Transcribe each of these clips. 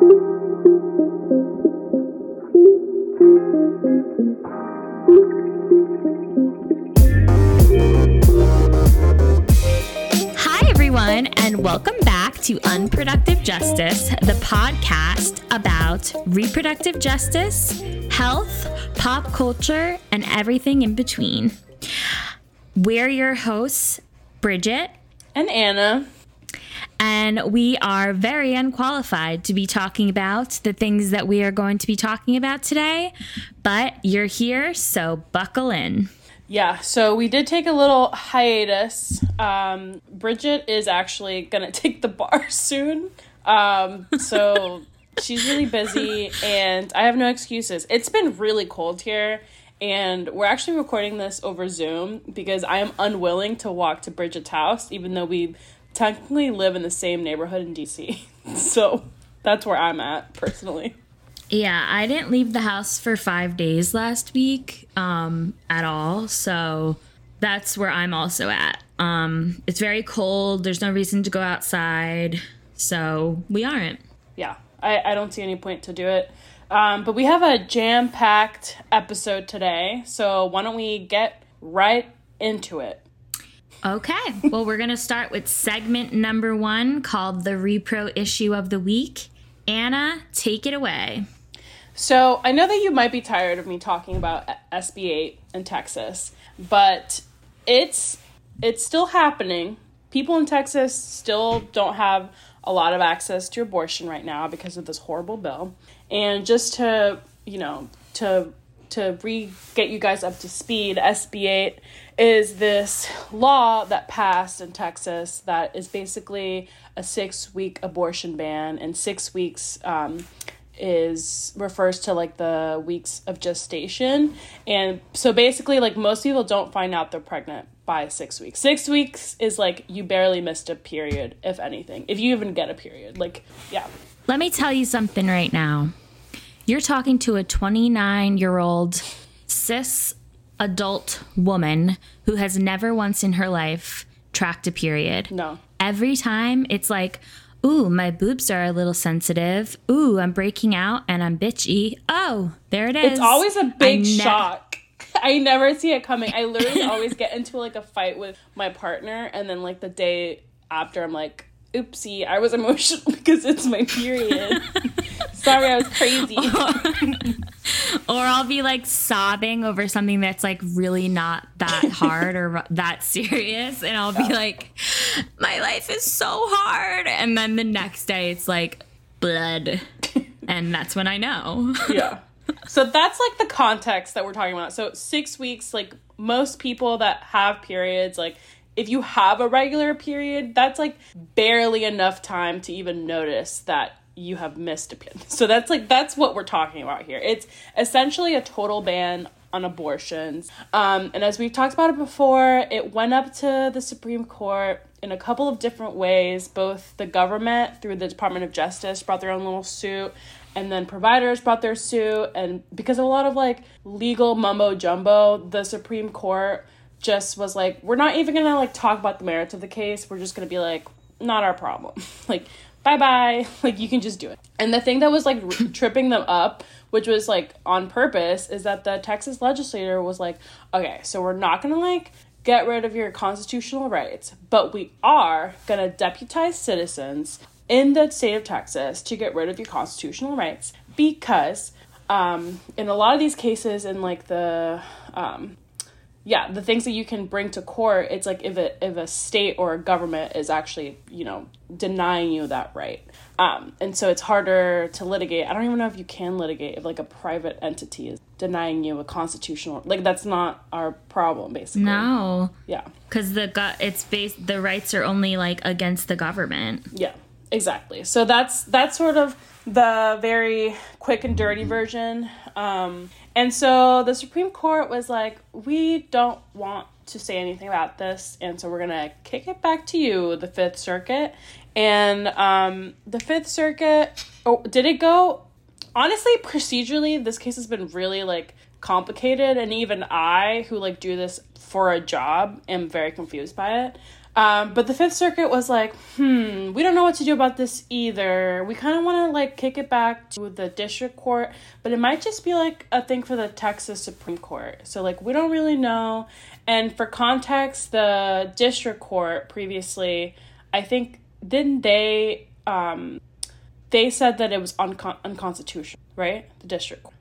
Hi, everyone, and welcome back to Unproductive Justice, the podcast about reproductive justice, health, pop culture, and everything in between. We're your hosts, Bridget, And Anna. And we are very unqualified to be talking about the things that we are going to be talking about today, but you're here, so buckle in. Yeah, so we did take a little hiatus. Um, Bridget is actually gonna take the bar soon. Um, so she's really busy and I have no excuses. It's been really cold here and we're actually recording this over Zoom because I am unwilling to walk to Bridget's house, even though we technically live in the same neighborhood in DC. so that's where I'm at personally. Yeah, I didn't leave the house for five days last week um, at all. So that's where I'm also at. Um, it's very cold. There's no reason to go outside. So we aren't. yeah, I, I don't see any point to do it. Um, but we have a jam packed episode today, so why don't we get right into it? Okay. well, we're going to start with segment number one called the Repro Issue of the Week. Anna, take it away. So I know that you might be tired of me talking about SB8 in Texas, but it's it's still happening. People in Texas still don't have a lot of access to abortion right now because of this horrible bill. And just to, you know, to to re get you guys up to speed, SB8 is this law that passed in Texas that is basically a six week abortion ban, and six weeks um, is refers to like the weeks of gestation, and so basically, like most people don't find out they're pregnant by six weeks. Six weeks is like you barely missed a period, if anything, if you even get a period. Like, yeah, Let me tell you something right now. You're talking to a 29 year old cis adult woman who has never once in her life tracked a period. no, Every time it's like, ooh, my boobs are a little sensitive. Ooh, I'm breaking out and I'm bitchy. Oh, there it is. It's always a big I ne- shock. I never see it coming. I literally always get into like a fight with my partner, and then like the day after, I'm like, "Oopsie, I was emotional because it's my period. Sorry, I was crazy." Or I'll be like sobbing over something that's like really not that hard or that serious. And I'll be like, my life is so hard. And then the next day it's like blood. And that's when I know. yeah. So that's like the context that we're talking about. So six weeks, like most people that have periods, like if you have a regular period, that's like barely enough time to even notice that you have missed a period. So that's like that's what we're talking about here. It's essentially a total ban on abortions. Um, and as we've talked about it before, it went up to the Supreme Court in a couple of different ways. Both the government, through the Department of Justice, brought their own little suit, and then providers brought their suit. And because of a lot of like legal mumbo jumbo, the Supreme Court just was like, we're not even gonna like talk about the merits of the case. We're just gonna be like, not our problem. like, bye bye. Like, you can just do it. And the thing that was like r- tripping them up, which was like on purpose, is that the Texas legislator was like, okay, so we're not gonna like get rid of your constitutional rights, but we are gonna deputize citizens in the state of Texas to get rid of your constitutional rights because um, in a lot of these cases, in like the um, yeah, the things that you can bring to court, it's like if a if a state or a government is actually you know denying you that right, um, and so it's harder to litigate. I don't even know if you can litigate if like a private entity is denying you a constitutional like that's not our problem basically. No. Yeah. Because the go- it's based the rights are only like against the government. Yeah, exactly. So that's that's sort of the very quick and dirty version. Um, and so the Supreme Court was like, we don't want to say anything about this, and so we're gonna kick it back to you, the Fifth Circuit. And um, the Fifth Circuit, oh, did it go? Honestly, procedurally, this case has been really like complicated, and even I, who like do this for a job, am very confused by it. Um, but the Fifth Circuit was like, hmm, we don't know what to do about this either. We kind of want to like kick it back to the district court, but it might just be like a thing for the Texas Supreme Court. So like we don't really know. And for context, the district court previously, I think, didn't they? Um, they said that it was uncon- unconstitutional, right? The district court.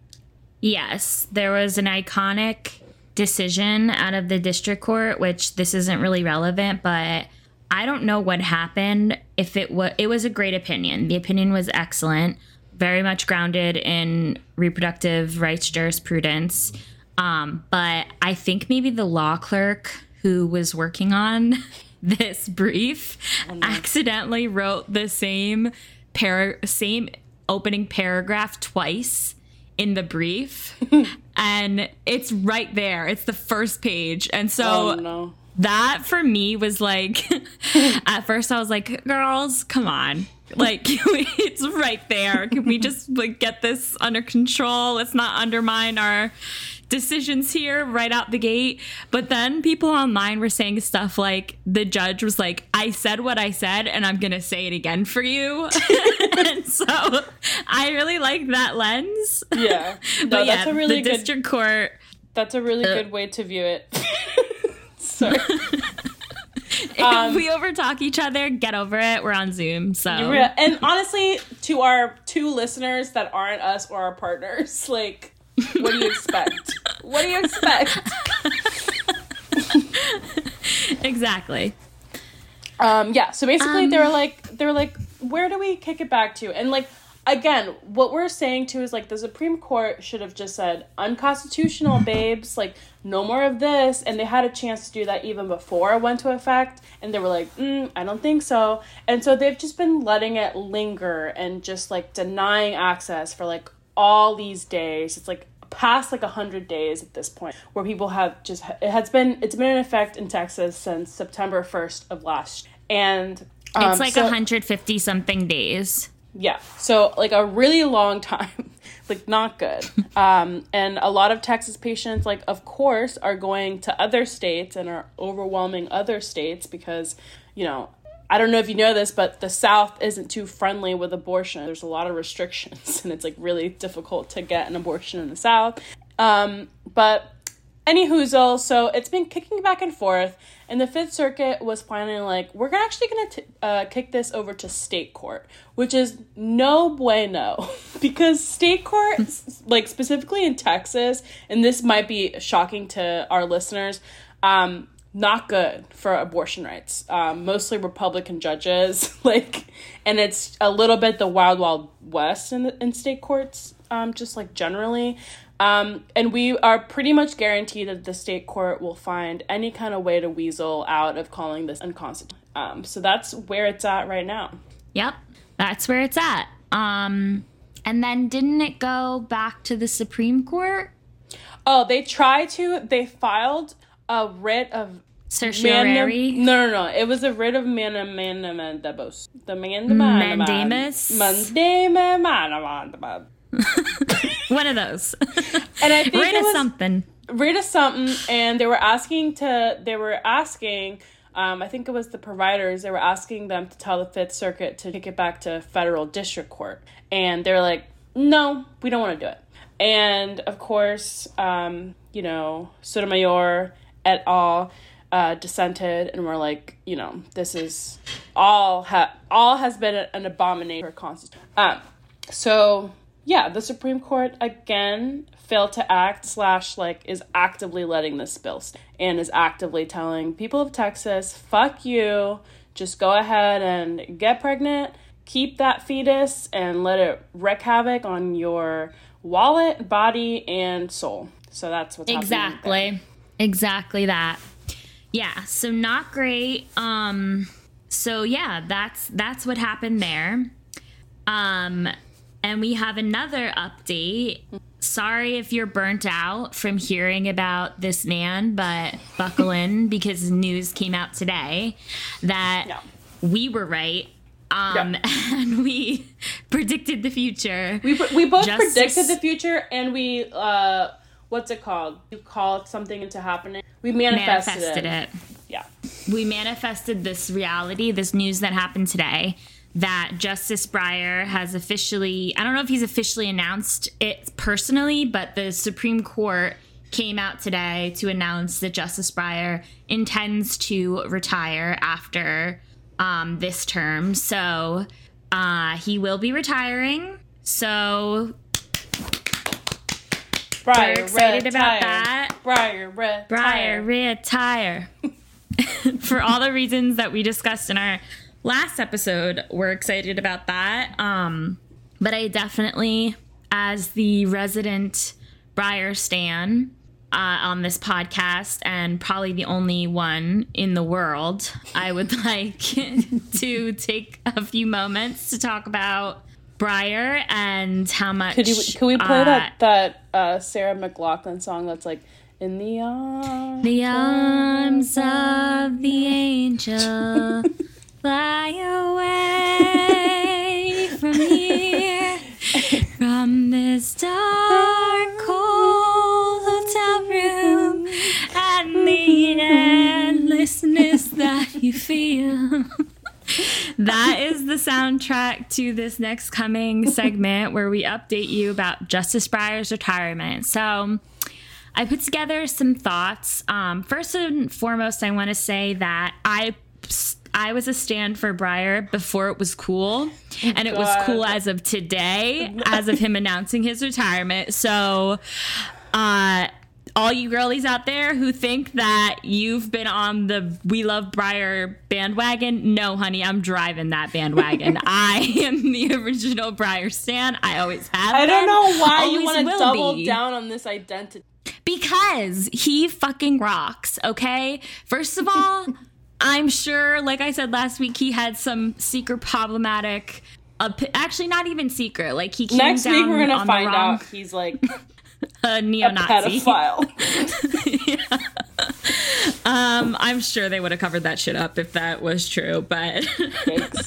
Yes, there was an iconic decision out of the district court, which this isn't really relevant, but I don't know what happened. If it was, it was a great opinion. The opinion was excellent, very much grounded in reproductive rights jurisprudence. Um, but I think maybe the law clerk who was working on this brief oh, accidentally wrote the same par- same opening paragraph twice in the brief and it's right there. It's the first page. And so oh, no. that for me was like at first i was like girls come on. Like it's right there. Can we just like get this under control? Let's not undermine our decisions here right out the gate. But then people online were saying stuff like the judge was like, I said what I said and I'm going to say it again for you. and so I really like that lens. Yeah. No, but yeah, that's a really good district court. That's a really uh, good way to view it. Sorry. if um, we overtalk each other, get over it. We're on Zoom, so and honestly, to our two listeners that aren't us or our partners, like what do you expect? what do you expect? exactly. Um, yeah, so basically um, they were like they were like, where do we kick it back to? And like again, what we're saying too is like the Supreme Court should have just said unconstitutional, babes, like no more of this. And they had a chance to do that even before it went to effect. And they were like, mm, I don't think so. And so they've just been letting it linger and just like denying access for like all these days. It's like past like 100 days at this point where people have just it has been it's been in effect in Texas since September 1st of last year. and um, it's like so, 150 something days. Yeah. So like a really long time. like not good. um and a lot of Texas patients like of course are going to other states and are overwhelming other states because you know I don't know if you know this, but the South isn't too friendly with abortion. There's a lot of restrictions, and it's like really difficult to get an abortion in the South. Um, but any whoozle, so it's been kicking back and forth, and the Fifth Circuit was planning like we're actually gonna t- uh, kick this over to state court, which is no bueno because state court, like specifically in Texas, and this might be shocking to our listeners. Um, not good for abortion rights. Um, mostly Republican judges, like, and it's a little bit the wild, wild west in the, in state courts, um, just like generally. Um, and we are pretty much guaranteed that the state court will find any kind of way to weasel out of calling this unconstitutional. Um, so that's where it's at right now. Yep, that's where it's at. Um, and then didn't it go back to the Supreme Court? Oh, they tried to. They filed a writ of certiorari. No, no, no. It was a writ of mandamus. The mandamus. Mandamus. One of those. and I think writ it was something. Writ of something, and they were asking to. They were asking. Um, I think it was the providers. They were asking them to tell the Fifth Circuit to take it back to federal district court, and they're like, "No, we don't want to do it." And of course, um, you know, Sotomayor et al uh, dissented and were like, you know, this is all ha- all has been an abomination. Um, so yeah, the Supreme Court again failed to act slash like is actively letting this stand and is actively telling people of Texas, fuck you, just go ahead and get pregnant, keep that fetus, and let it wreak havoc on your wallet, body, and soul. So that's what's exactly, exactly that yeah so not great um so yeah that's that's what happened there um and we have another update sorry if you're burnt out from hearing about this man but buckle in because news came out today that yeah. we were right um yeah. and we predicted the future we, we both Justice. predicted the future and we uh what's it called? You call something into happening. We manifested, manifested it. it. Yeah. we manifested this reality, this news that happened today that Justice Breyer has officially, I don't know if he's officially announced it personally, but the Supreme Court came out today to announce that Justice Breyer intends to retire after um, this term. So uh, he will be retiring. So Breyer, we're excited retire. about that. Breyer, retire. Breyer, retire. For all the reasons that we discussed in our last episode, we're excited about that. Um, but I definitely, as the resident Breyer Stan uh, on this podcast, and probably the only one in the world, I would like to take a few moments to talk about Breyer and how much. Could you could we play uh, that that uh, Sarah McLachlan song that's like in the arms The arms of the angel fly away from here, from this dark, cold hotel room, and the endlessness that you feel. That is the soundtrack to this next coming segment where we update you about Justice Breyer's retirement. So, I put together some thoughts. Um, first and foremost, I want to say that I I was a stand for Breyer before it was cool, and it was cool as of today, as of him announcing his retirement. So, uh, all you girlies out there who think that you've been on the We Love Breyer bandwagon, no, honey, I'm driving that bandwagon. I am the original Breyer stan. I always have. I don't been, know why you want to double be. down on this identity. Because he fucking rocks, okay? First of all, I'm sure, like I said last week, he had some secret problematic. Uh, Op- actually, not even secret. Like he came Next down week we're gonna find wrong, out he's like a a neo-Nazi. pedophile. Um, I'm sure they would have covered that shit up if that was true. But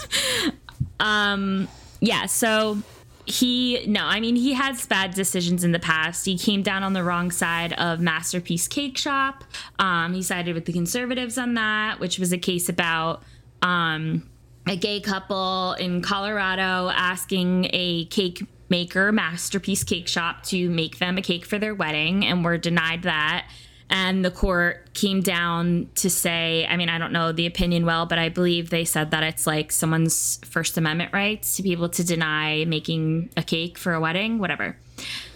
um, yeah. So he no, I mean he had bad decisions in the past. He came down on the wrong side of Masterpiece Cake Shop. Um, he sided with the conservatives on that, which was a case about um, a gay couple in Colorado asking a cake maker, Masterpiece Cake Shop, to make them a cake for their wedding, and were denied that. And the court came down to say, I mean, I don't know the opinion well, but I believe they said that it's like someone's First Amendment rights to be able to deny making a cake for a wedding, whatever.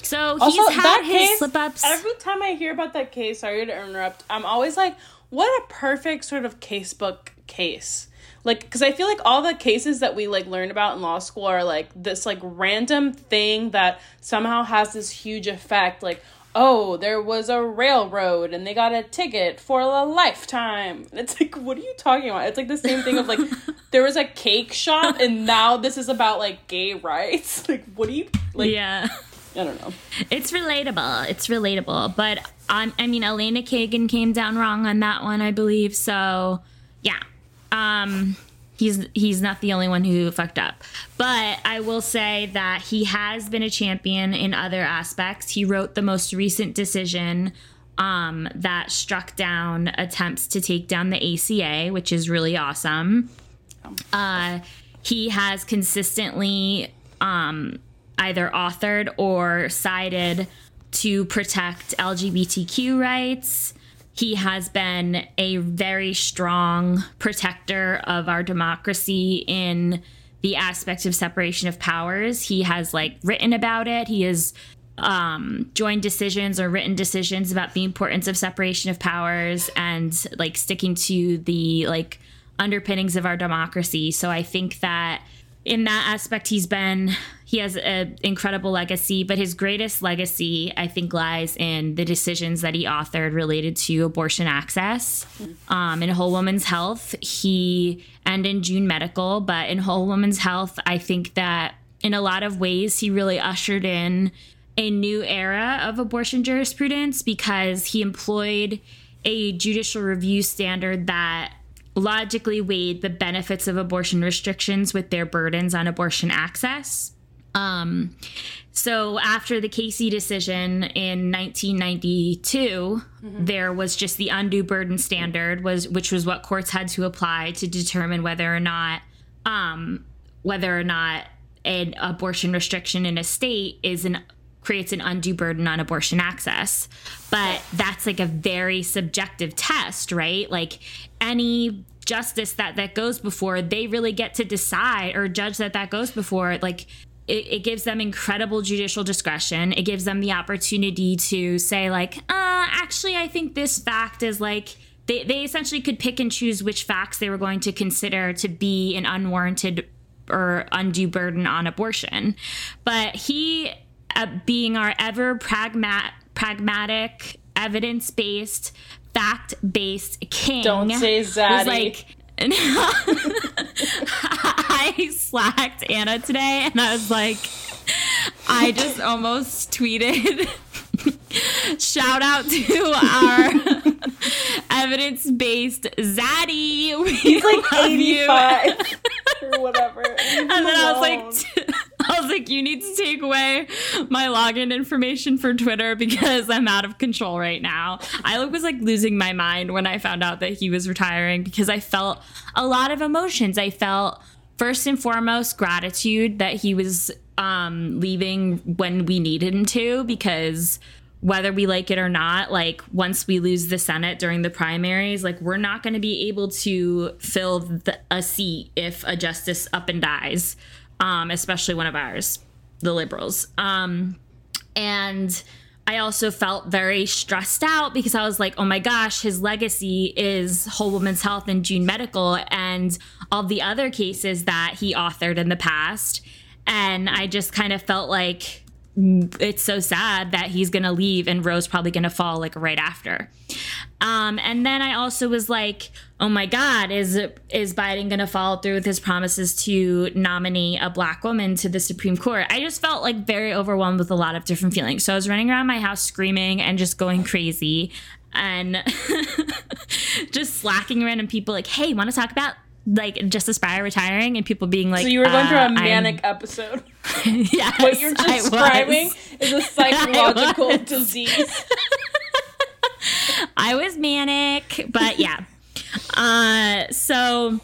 So Also, he's had his case, slip ups. every time I hear about that case, sorry to interrupt, I'm always like, what a perfect sort of casebook case. Like, because I feel like all the cases that we like learn about in law school are like this like random thing that somehow has this huge effect. Like, oh, there was a railroad and they got a ticket for a lifetime. It's like, what are you talking about? It's like the same thing of like, there was a cake shop and now this is about like gay rights. Like, what do you like? yeah. I don't know. It's relatable. It's relatable. But um, I mean, Elena Kagan came down wrong on that one, I believe. So yeah, um, he's he's not the only one who fucked up. But I will say that he has been a champion in other aspects. He wrote the most recent decision um, that struck down attempts to take down the ACA, which is really awesome. Uh, he has consistently um, either authored or sided to protect LGBTQ rights. He has been a very strong protector of our democracy in the aspect of separation of powers. He has like written about it. He has um, joined decisions or written decisions about the importance of separation of powers and like sticking to the like underpinnings of our democracy. So I think that in that aspect, he's been he has an incredible legacy, but his greatest legacy, I think, lies in the decisions that he authored related to abortion access. Um, in Whole Woman's Health, he and in June Medical, but in Whole Woman's Health, I think that in a lot of ways he really ushered in a new era of abortion jurisprudence because he employed a judicial review standard that logically weighed the benefits of abortion restrictions with their burdens on abortion access. Um, so after the Casey decision in 1992, mm-hmm. there was just the undue burden standard was which was what courts had to apply to determine whether or not um, whether or not an abortion restriction in a state is an creates an undue burden on abortion access. But that's like a very subjective test, right? Like any justice that that goes before, they really get to decide or judge that that goes before like it, it, gives them incredible judicial discretion. It gives them the opportunity to say, like, uh, actually, I think this fact is like, they, they essentially could pick and choose which facts they were going to consider to be an unwarranted or undue burden on abortion. But he, uh, being our ever pragmat- pragmatic, evidence based, fact based king, don't say Zaddy. Was like, I slacked Anna today and I was like, I just almost tweeted shout out to our evidence based Zaddy. He's like 85 or whatever. and then I was like, I was like, you need to take away my login information for Twitter because I'm out of control right now. I was like losing my mind when I found out that he was retiring because I felt a lot of emotions. I felt first and foremost gratitude that he was um, leaving when we needed him to because whether we like it or not, like once we lose the Senate during the primaries, like we're not going to be able to fill the, a seat if a justice up and dies um, especially one of ours, the liberals. Um, and I also felt very stressed out because I was like, oh my gosh, his legacy is Whole Woman's Health and June Medical and all the other cases that he authored in the past. And I just kind of felt like it's so sad that he's gonna leave and Roe's probably gonna fall like right after. Um, and then I also was like, oh my God, is is Biden gonna follow through with his promises to nominate a black woman to the Supreme Court? I just felt like very overwhelmed with a lot of different feelings. So I was running around my house screaming and just going crazy and just slacking random people like, hey, wanna talk about like Justice Breyer retiring and people being like, so you were going uh, through a manic I'm... episode. yes, what you're describing is a psychological disease. I was manic, but yeah. Uh, so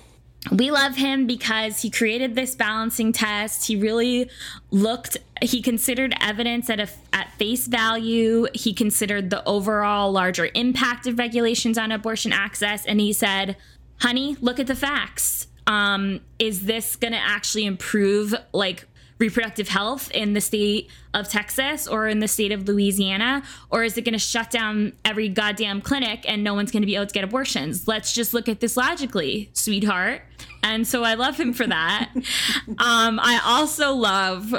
we love him because he created this balancing test. He really looked, he considered evidence at, a, at face value. He considered the overall larger impact of regulations on abortion access. And he said, honey, look at the facts. Um, is this going to actually improve like reproductive health in the state of Texas or in the state of Louisiana? Or is it going to shut down every goddamn clinic and no one's going to be able to get abortions? Let's just look at this logically, sweetheart. And so I love him for that. um, I also love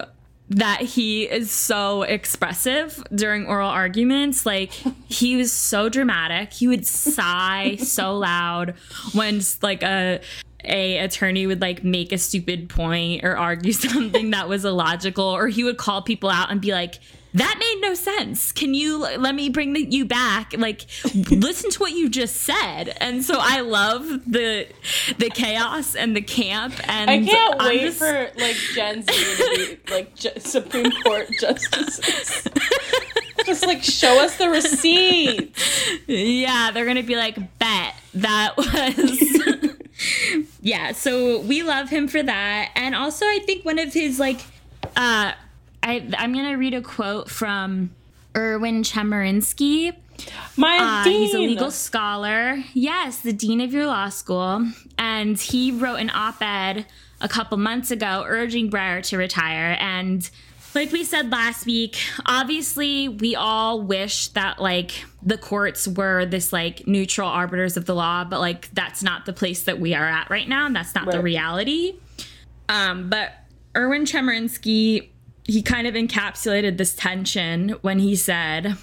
that he is so expressive during oral arguments. Like he was so dramatic. He would sigh so loud when like a a attorney would like make a stupid point or argue something that was illogical or he would call people out and be like that made no sense. Can you let me bring the, you back? Like, listen to what you just said. And so I love the the chaos and the camp. And I can't I'm wait just... for like Gen Z to be like ju- Supreme Court justices. just like show us the receipts. Yeah, they're gonna be like, bet that was. yeah, so we love him for that, and also I think one of his like. uh I, I'm going to read a quote from Erwin Chemerinsky. My uh, dean. He's a legal scholar. Yes, the dean of your law school. And he wrote an op ed a couple months ago urging Breyer to retire. And like we said last week, obviously we all wish that like the courts were this like neutral arbiters of the law, but like that's not the place that we are at right now. And that's not right. the reality. Um, but Erwin Chemerinsky he kind of encapsulated this tension when he said,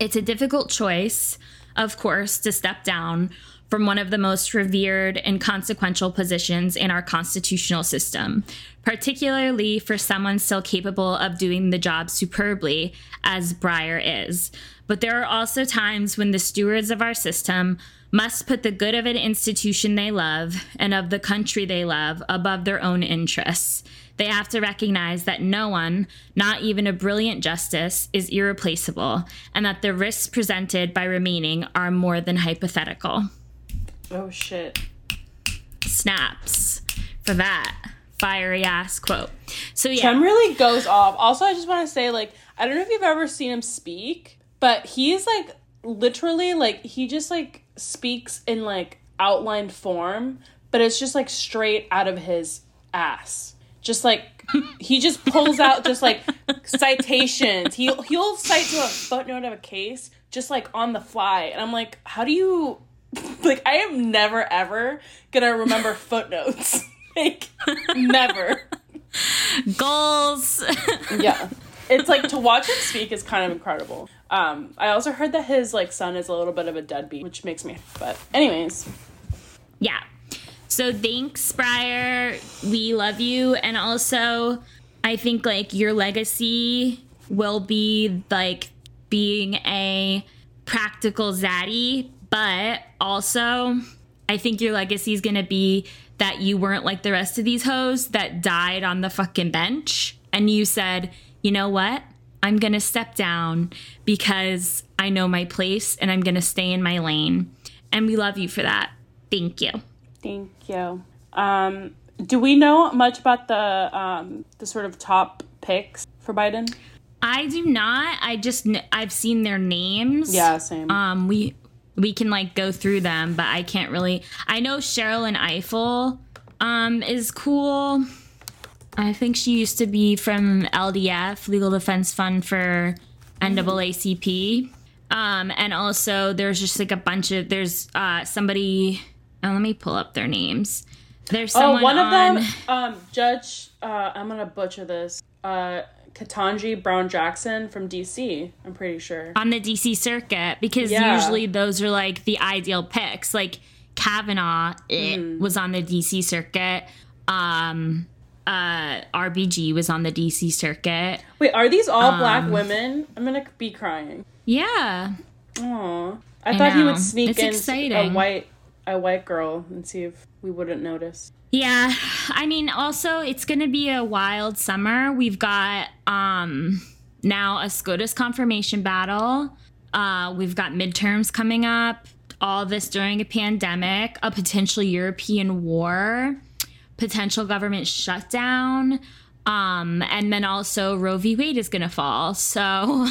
It's a difficult choice, of course, to step down from one of the most revered and consequential positions in our constitutional system, particularly for someone still capable of doing the job superbly, as Breyer is. But there are also times when the stewards of our system must put the good of an institution they love and of the country they love above their own interests. They have to recognize that no one, not even a brilliant justice, is irreplaceable, and that the risks presented by remaining are more than hypothetical. Oh shit. Snaps for that fiery ass quote. So yeah, Chem really goes off. Also, I just want to say, like, I don't know if you've ever seen him speak, but he's like literally like he just like speaks in like outlined form, but it's just like straight out of his ass. Just like he just pulls out just like citations. He'll he'll cite to a footnote of a case just like on the fly, and I'm like, how do you? Like, I am never ever gonna remember footnotes. like, never. goals. yeah it's like to watch him speak is kind of incredible um i also heard that his like son is a little bit of a deadbeat which makes me but anyways yeah. So thanks, Breyer. We love you. And also, I think like your legacy will be like being a practical zaddy, but also I think your legacy is gonna be that you weren't like the rest of these hoes that died on the fucking bench and you said, you know what? I'm gonna step down because I know my place and I'm gonna stay in my lane. And we love you for that. Thank you. Thank you um do we know much about the um the sort of top picks for biden I do not. I just kn- I've seen their names. yeah same Um we we can like go through them, but I can't really. I know Sherrilyn Ifill um is cool. I think she used to be from LDF, Legal Defense Fund for NAACP. Um and also there's just like a bunch of there's uh somebody oh, let me pull up their names. There's oh someone one of them um judge uh i'm gonna butcher this uh ketanji brown jackson from dc i'm pretty sure on the DC circuit because Yeah. usually those are like the ideal picks. Like Kavanaugh Mm-hmm. was on the DC circuit. Um, uh, RBG was on the DC circuit. wait are these all Um, black women i'm gonna be crying Yeah, Aw. I, thought he would sneak It's in a exciting. white a white girl and see if we wouldn't notice. yeah. I mean, also it's gonna be a wild summer. We've got um now a SCOTUS confirmation battle. Uh, we've got midterms coming up. All this during a pandemic, a potential European war, potential government shutdown, um, and then also Roe v. Wade is gonna fall. So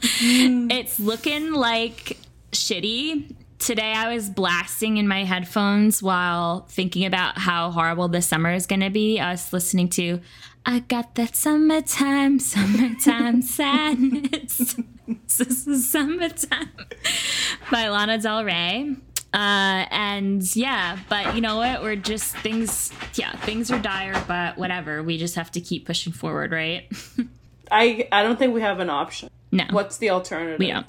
it's looking like shitty. Today I was blasting in my headphones while thinking about how horrible this summer is gonna be. I was listening to I got that summertime, summertime sadness. this is summertime by Lana Del Rey. Uh, and yeah, but you know what? We're just things, yeah, things are dire, but whatever. We just have to keep pushing forward, right? I I don't think we have an option. no, What's the alternative? we don't.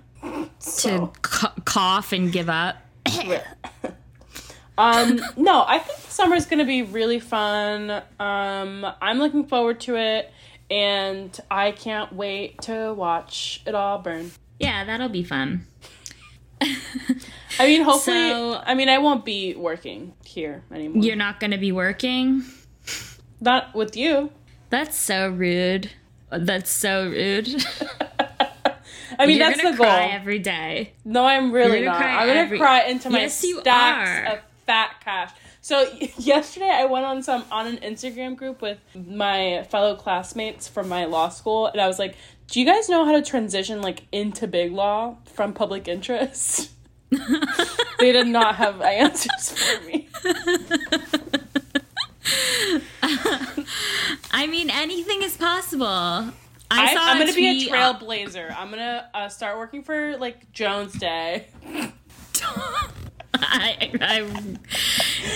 So, To cough and give up. um, no, I think the summer is going to be really fun. Um, I'm looking forward to it, and I can't wait to watch it all burn. Yeah, that'll be fun. I mean, hopefully, So- I mean, I won't be working here anymore. You're not going to be working? Not with you. That's so rude. That's so rude. I mean, You're that's the goal. cry every day. No, I'm really not. cry I'm gonna every- cry into my Yes, stacks of fat cash. So yesterday I went on some on an Instagram group with my fellow classmates from my law school, and I was like, "Do you guys know how to transition like into big law from public interest?" they did not have answers for me. I mean, anything is possible. I I, saw I'm gonna be a uh, trailblazer. I'm gonna uh, start working for like Jones Day. I, I,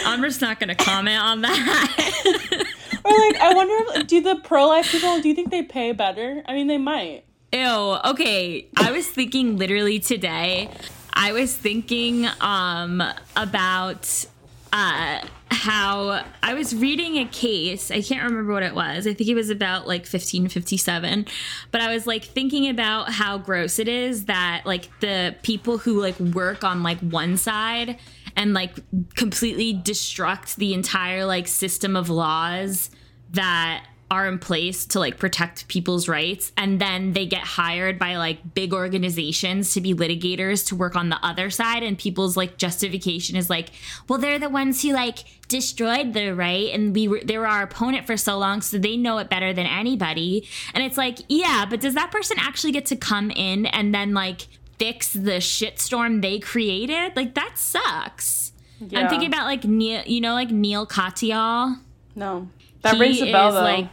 I'm just not going to comment on that. Or like, I wonder, if, do the pro life people? Do you think they pay better? I mean, they might. Ew. Okay. I was thinking literally today. I was thinking um about uh, how I was reading a case. I can't remember what it was. I think it was about like 1557. But I was like thinking about how gross it is that like the people who like work on like one side and like completely destruct the entire like system of laws that are in place to like protect people's rights and then they get hired by like big organizations to be litigators to work on the other side and people's like justification is like well they're the ones who like destroyed the right and we were they were our opponent for so long so they know it better than anybody and it's like yeah but does that person actually get to come in and then like fix the shitstorm they created like that sucks Yeah. i'm thinking about like neil you know like neil katyal No. That rings a bell though. like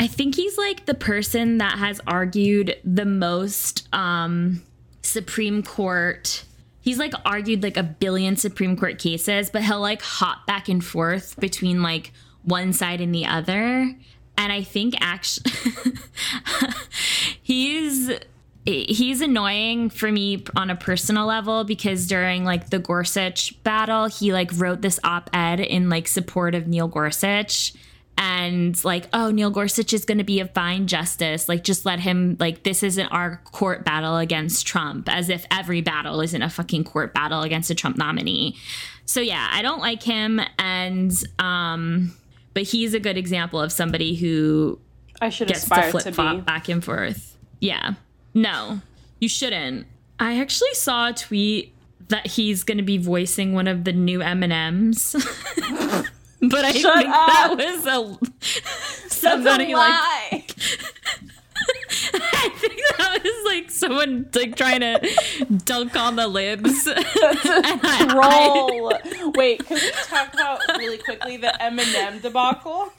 I think he's like the person that has argued the most um Supreme Court. He's like argued like a billion Supreme Court cases, but he'll like hop back and forth between like one side and the other. And I think actually he's he's annoying for me on a personal level because during like the Gorsuch battle, he like wrote this op-ed in like support of Neil Gorsuch and like oh Neil Gorsuch is going to be a fine justice like just let him like this isn't our court battle against Trump as if every battle isn't a fucking court battle against a Trump nominee. So yeah, I don't like him and um but he's a good example of somebody who I should gets to flip flop back and forth. Yeah. No, you shouldn't. I actually saw a tweet that he's going to be voicing one of the new M&Ms. but I Shut think that was a That's somebody a like. I think that was like someone like trying to dunk on the libs. And I- Troll. Wait, can we talk about really quickly the M&M debacle?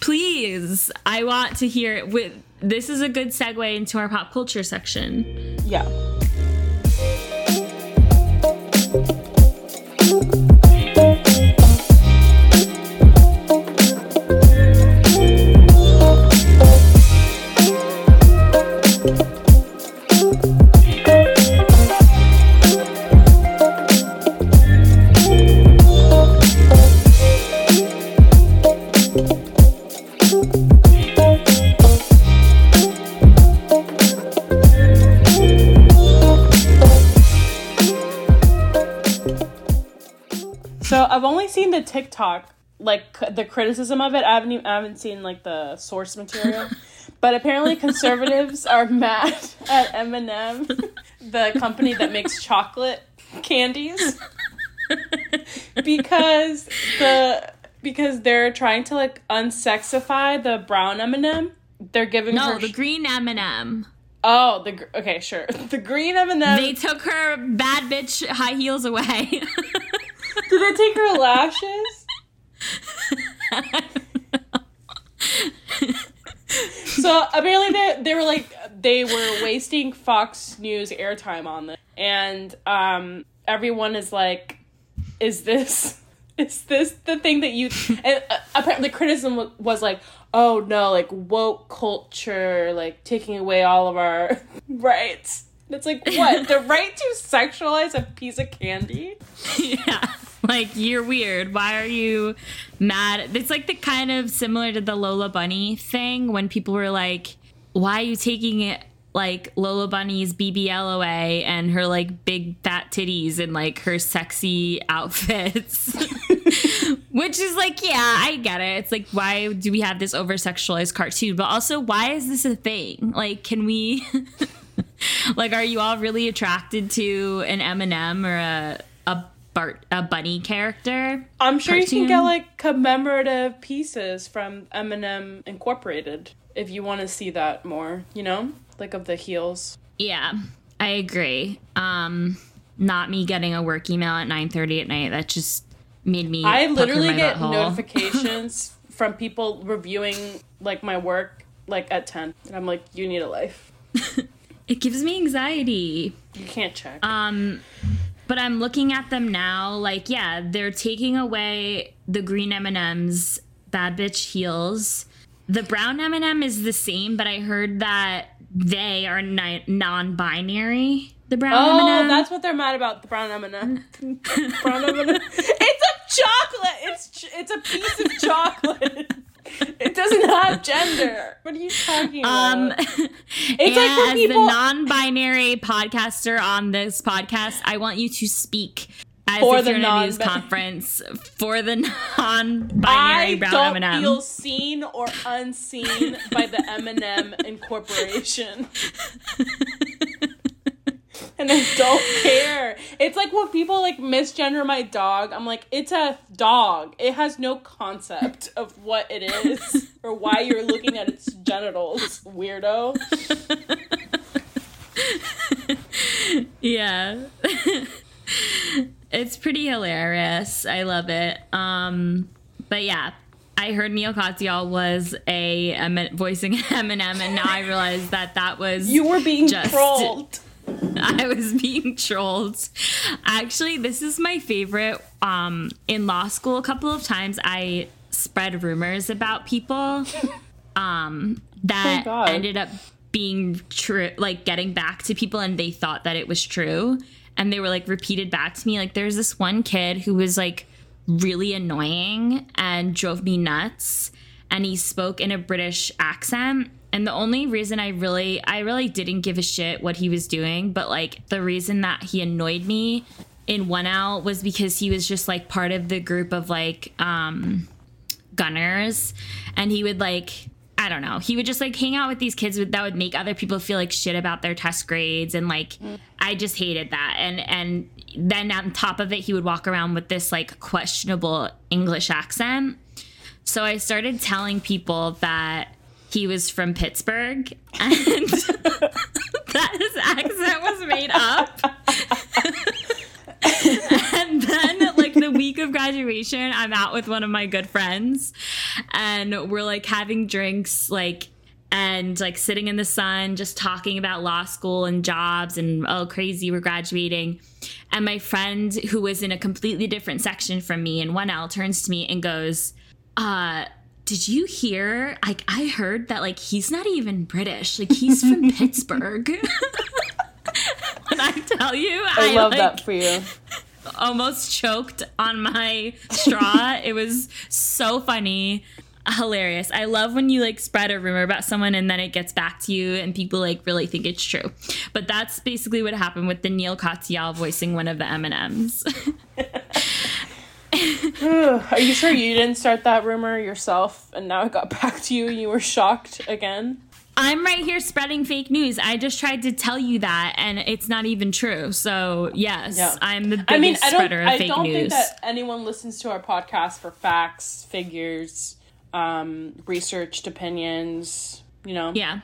please, I want to hear it. With this is a good segue into our pop culture section. Yeah. TikTok, like the criticism of it. I haven't even, I haven't seen like the source material. but apparently conservatives are mad at M&M, the company that makes chocolate candies, because the because they're trying to like unsexify the brown M&M. They're giving No, her the green M&M. oh the okay sure the green M&M. They took her bad bitch high heels away. Did they take her lashes? so apparently they they were like they were wasting Fox News airtime on this, and um, everyone is like, "Is this is this the thing that you?" And uh, apparently the criticism was like, "Oh no, like woke culture, like taking away all of our rights." It's like what the right to sexualize a piece of candy? yeah. Like you're weird. Why are you mad? It's like the kind of similar to the Lola Bunny thing when people were like, "Why are you taking it like Lola Bunny's BBL away and her like big fat titties and like her sexy outfits?" Which is like, yeah, I get it. It's like, why do we have this over sexualized cartoon? But also, why is this a thing? Like, can we? like, are you all really attracted to an M&M or a a Bart a bunny character? I'm sure you can get like commemorative pieces from M&M Incorporated if you want to see that more, you know? Like of the heels. Yeah, I agree. Um, not me getting a work email at nine thirty at night. That just made me. I literally get butthole. notifications from people reviewing like my work like at 10. And I'm like, you need a life. It gives me anxiety. You can't check. Um, but I'm looking at them now. Like, yeah, they're taking away the green M and M's, bad bitch heels. The brown M and m is the same, but I heard that they are ni- non-binary. The brown oh, M&M. that's what they're mad about the brown M&M. brown M&M. It's a chocolate. It's ch- it's a piece of chocolate. It doesn't have gender. What are you talking about? Um, it's and like as people the non-binary podcaster on this podcast, I want you to speak as For if the you're in a news conference for the non-binary I brown don't M&M. feel seen or unseen by the M&M Incorporation. and I don't care. It's like when people like misgender my dog. I'm like, it's a dog. It has no concept of what it is or why you're looking at its genitals, weirdo. Yeah. it's pretty hilarious. I love it. Um, but yeah, I heard Neil Katyal was a, M- voicing M&M, and now I realize that that was You were being Just- trolled. I was being trolled. Actually, this is my favorite. Um, in law school, a couple of times I spread rumors about people um, that Oh, ended up being true, like getting back to people, and they thought that it was true, and they were like repeated back to me. Like, there's this one kid who was like really annoying and drove me nuts, and he spoke in a British accent. And the only reason I really, I really didn't give a shit what he was doing, but like the reason that he annoyed me in 1L was because he was just like part of the group of like um gunners and he would like I don't know. He would just like hang out with these kids that would make other people feel like shit about their test grades and like I just hated that. And and then on top of it he would walk around with this like questionable English accent. So I started telling people that he was from Pittsburgh and that his accent was made up. and then like the week of graduation i'm out with one of my good friends and we're like having drinks like and like sitting in the sun just talking about law school and jobs and oh crazy we're graduating and my friend who was in a completely different section from me in 1l turns to me and goes uh did you hear like i heard that like he's not even british like he's from pittsburgh when i tell you I love like, that for you. almost choked on my straw. it was so funny. Hilarious. I love when you like spread a rumor about someone and then it gets back to you and people like really think it's true. But that's basically what happened with the Neal Katyal voicing one of the M&Ms. Are you sure you didn't start that rumor yourself and now it got back to you and you were shocked again? I'm right here spreading fake news. I just tried to tell you that and it's not even true. So, yes, Yeah. I'm the biggest I mean, I spreader of I fake don't think that anyone listens to our podcast for facts, figures, um, researched opinions, you know? yeah.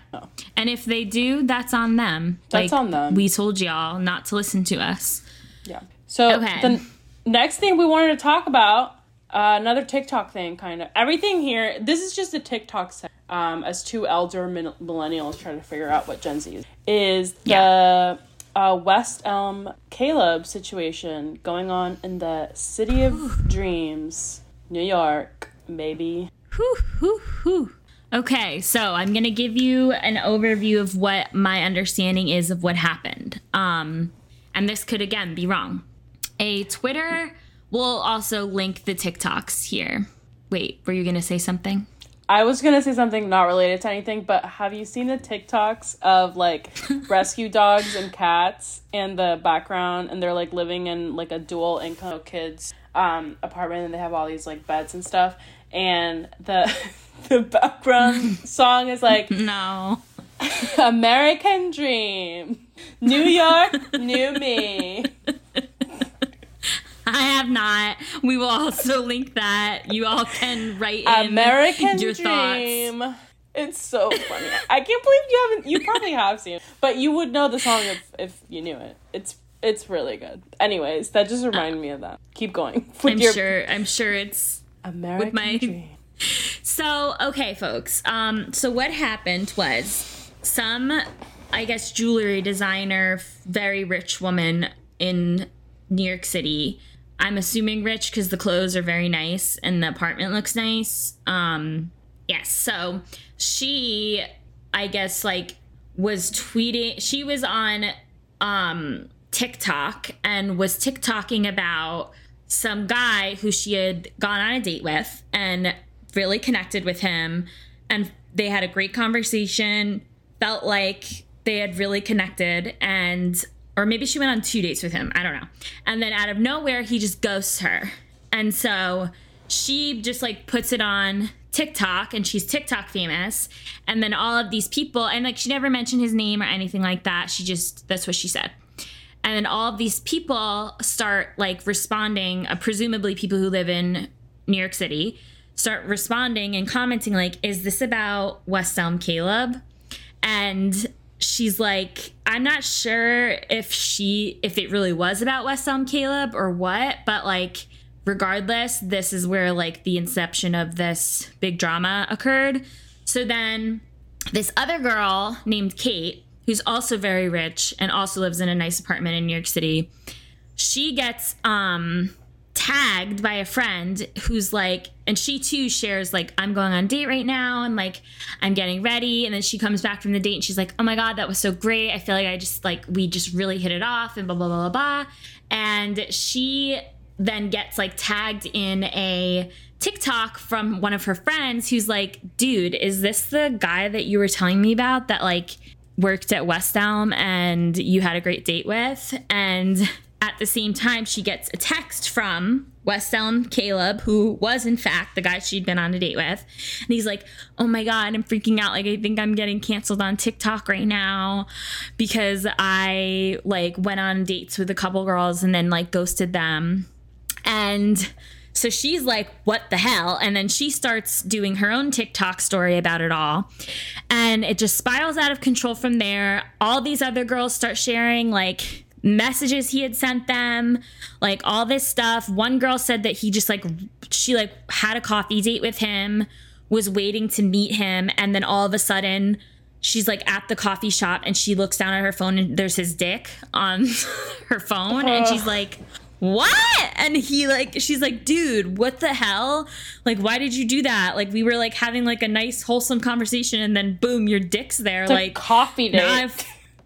And if they do, that's on them. That's on them. We told y'all not to listen to us. Yeah. So Okay. the n- next thing we wanted to talk about, uh, another TikTok thing, kind of everything here. This is just a TikTok set. Um, as two elder min- millennials try to figure out what Gen Z is, is the Yeah. uh, West Elm Caleb situation going on in the city of dreams, New York, baby. Whew, whew, whew. Okay, so I'm gonna give you an overview of what my understanding is of what happened. Um, and this could again be wrong. A Twitter We'll also link the TikToks here. Wait, were you gonna say something? I was gonna say something not related to anything, but have you seen the TikToks of like rescue dogs and cats in the background, and they're like living in like a dual income kids um apartment, and they have all these like beds and stuff, and the the background song is like No. American Dream, New York, new me. I have not. We will also link that. You all can write in American your thoughts. Dream. It's so funny. I can't believe you haven't. You probably have seen it, but you would know the song if if you knew it. It's it's really good. Anyways, that just reminded me of that. Keep going. With I'm your sure. I'm sure it's American my- Dream. So, okay, folks. Um, so what happened was some, I guess, jewelry designer, very rich woman in New York City. I'm assuming rich because the clothes are very nice and the apartment looks nice. Um, yes. So she, I guess, like was tweeting. She was on um TikTok and was TikToking about some guy who she had gone on a date with and really connected with him and they had a great conversation felt like they had really connected and or maybe she went on two dates with him i don't know and then out of nowhere he just ghosts her and so she just like puts it on TikTok and she's TikTok famous. And then all of these people, and like she never mentioned his name or anything like that. She just, that's what she said. And then all of these people start like responding, uh, presumably people who live in New York City, start responding and commenting, like, is this about West Elm Caleb? And she's like, I'm not sure if she, if it really was about West Elm Caleb or what, but like, regardless, this is where like the inception of this big drama occurred. So then this other girl named Kate, who's also very rich and also lives in a nice apartment in New York City, she gets um tagged by a friend who's like and she too shares like i'm going on a date right now and like i'm getting ready and then she comes back from the date and she's like oh my god that was so great i feel like i just like we just really hit it off and blah blah blah blah blah and she then gets like tagged in a TikTok from one of her friends who's like, dude, is this the guy that you were telling me about that like worked at West Elm and you had a great date with? And at the same time, she gets a text from West Elm Caleb, who was in fact the guy she'd been on a date with. And he's like, Oh my God, I'm freaking out. Like, I think I'm getting canceled on TikTok right now because I like went on dates with a couple girls and then like ghosted them and so she's like, what the hell? And then she starts doing her own TikTok story about it all. And it just spirals out of control from there. All these other girls start sharing like messages he had sent them, like all this stuff. One girl said that he just like, she like had a coffee date with him, was waiting to meet him. And then all of a sudden, she's like at the coffee shop and she looks down at her phone and there's his dick on her phone. And she's like, what? And he like, she's like, dude, what the hell? Like, why did you do that? Like, we were like having like a nice, wholesome conversation, and then boom, your dick's there. It's like, coffee date.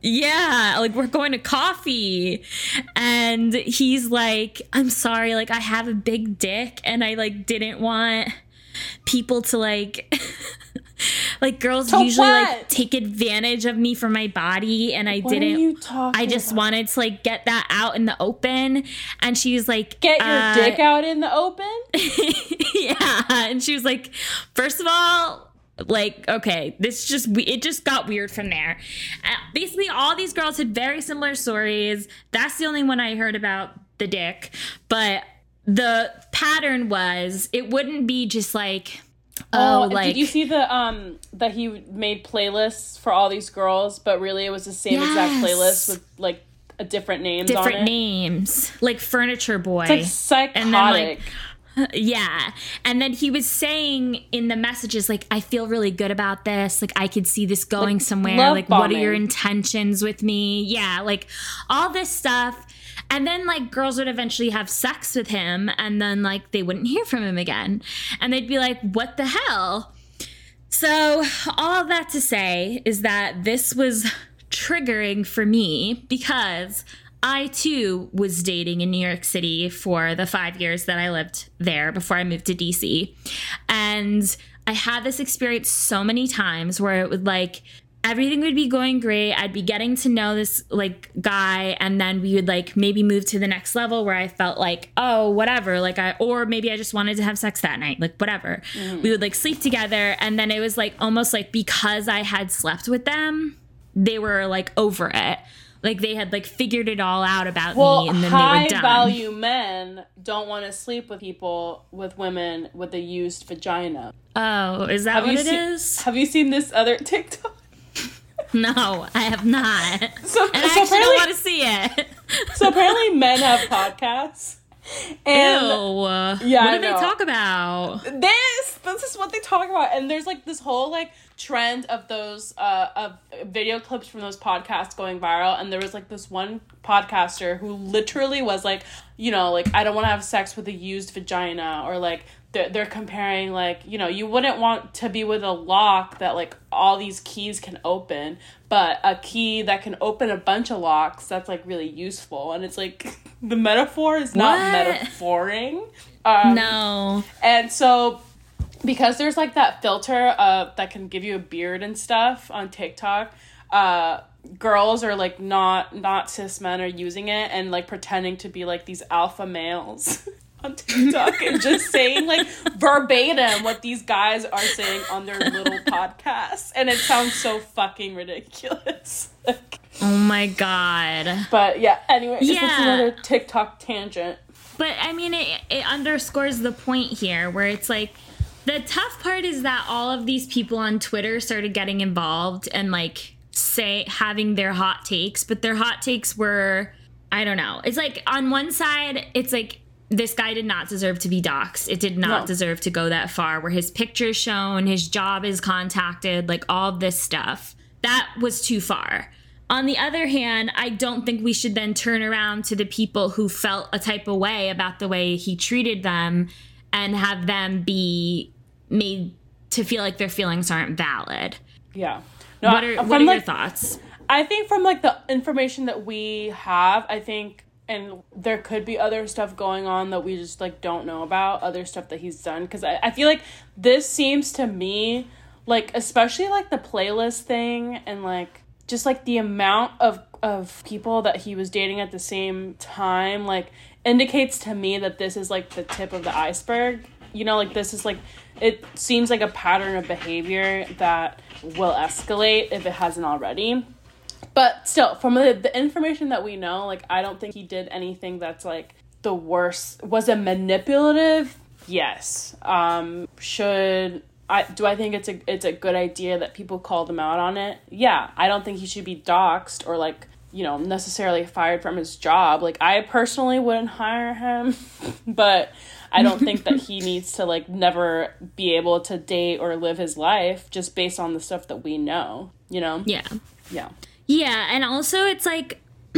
Yeah, like we're going to coffee. And he's like, I'm sorry, like I have a big dick and I like didn't want people to like like girls to usually what? like take advantage of me for my body and I what didn't I just about? wanted to like get that out in the open and she was like get your uh, dick out in the open? yeah, and she was like first of all like okay this just it just got weird from there. Uh, basically all these girls had very similar stories. That's the only one i heard about the dick. But the pattern was it wouldn't be just like Oh, oh, like did you see the um that he made playlists for all these girls, but really it was the same yes. exact playlist with like a different names different names. Like Furniture Boy, it's like psychotic. And then, like, yeah. And then he was saying in the messages, like, I feel really good about this. Like, I could see this going like, somewhere. Like, bombing. what are your intentions with me? Yeah. Like, all this stuff. And then, like, girls would eventually have sex with him, and then, like, they wouldn't hear from him again. And they'd be like, what the hell? So, all that to say is that this was triggering for me because I too was dating in New York City for the five years that I lived there before I moved to DC. And I had this experience so many times where it would like, everything would be going great. I'd be getting to know this like guy and then we would like maybe move to the next level where I felt like, oh, whatever, like I or maybe I just wanted to have sex that night, like whatever. Mm. We would like sleep together and then it was like almost like because I had slept with them, they were like over it like they had like figured it all out about well, me and then high they were done. value men don't want to sleep with people with women with a used vagina. Oh, is that have what it se- is? Have you seen this other TikTok? no, I have not. So, and so I actually don't want to see it. so apparently men have podcasts. And Ew. yeah, what do they talk about? This, this is what they talk about, and there's like this whole like trend of those uh of video clips from those podcasts going viral, and there was like this one podcaster who literally was like, you know, like I don't want to have sex with a used vagina, or like they're, they're comparing like you know you wouldn't want to be with a lock that like all these keys can open, but a key that can open a bunch of locks that's like really useful. And it's like the metaphor is not What? metaphoring. Um, No. and so because there's like that filter uh that can give you a beard and stuff on TikTok, uh girls are like not not cis men are using it and like pretending to be like these alpha males on TikTok and just saying like verbatim what these guys are saying on their little podcasts and it sounds so fucking ridiculous. Oh my god. but yeah, anyway, just Yeah. another TikTok tangent. But I mean, it, it underscores the point here where it's like the tough part is that all of these people on Twitter started getting involved and like say having their hot takes, but their hot takes were, I don't know. It's like on one side, it's like this guy did not deserve to be doxxed. It did not No. deserve to go that far where his picture is shown, his job is contacted, like all this stuff. That was too far. On the other hand, I don't think we should then turn around to the people who felt a type of way about the way he treated them and have them be made to feel like their feelings aren't valid. Yeah. No, What are what are your thoughts? I think from like the information that we have, I think and there could be other stuff going on that we just like don't know about, other stuff that he's done cuz I, I feel like this seems to me like especially like the playlist thing and like just like the amount of of people that he was dating at the same time like indicates to me that this is like the tip of the iceberg. You know, like this is like it seems like a pattern of behavior that will escalate if it hasn't already. But still, from the, the information that we know, like I don't think he did anything that's like the worst. Was it manipulative? Yes. Um, should I do I think it's a it's a good idea that people called him out on it? Yeah. I don't think he should be doxxed or like you know necessarily fired from his job. Like I personally wouldn't hire him, but I don't think that he needs to like never be able to date or live his life just based on the stuff that we know. You know? Yeah. Yeah. Yeah, and also it's like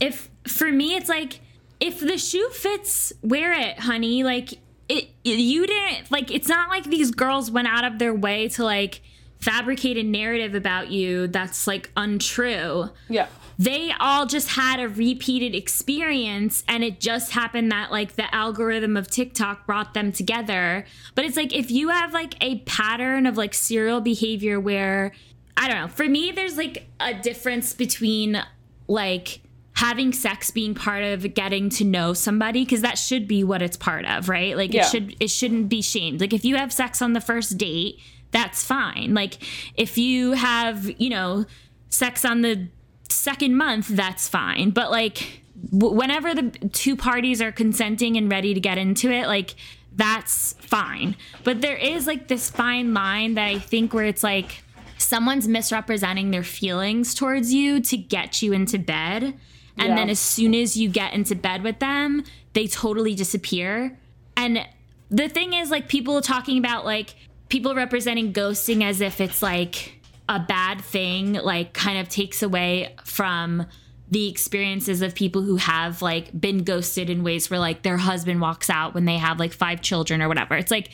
if for me it's like if the shoe fits, wear it, honey. Like it you didn't like it's not like these girls went out of their way to like fabricate a narrative about you that's like untrue. Yeah. They all just had a repeated experience and it just happened that like the algorithm of TikTok brought them together. But it's like if you have like a pattern of like serial behavior where I don't know. For me, there's like a difference between like having sex being part of getting to know somebody because that should be what it's part of, right? Like Yeah. it should it shouldn't be shamed. Like if you have sex on the first date, that's fine. Like if you have, you know, sex on the second month, that's fine. But like w- whenever the two parties are consenting and ready to get into it, like that's fine. But there is like this fine line that I think where it's like someone's misrepresenting their feelings towards you to get you into bed. And Yeah. then as soon as you get into bed with them, they totally disappear. And the thing is, like, people talking about like people representing ghosting as if it's like a bad thing, like, kind of takes away from the experiences of people who have like been ghosted in ways where like their husband walks out when they have like five children or whatever. It's like,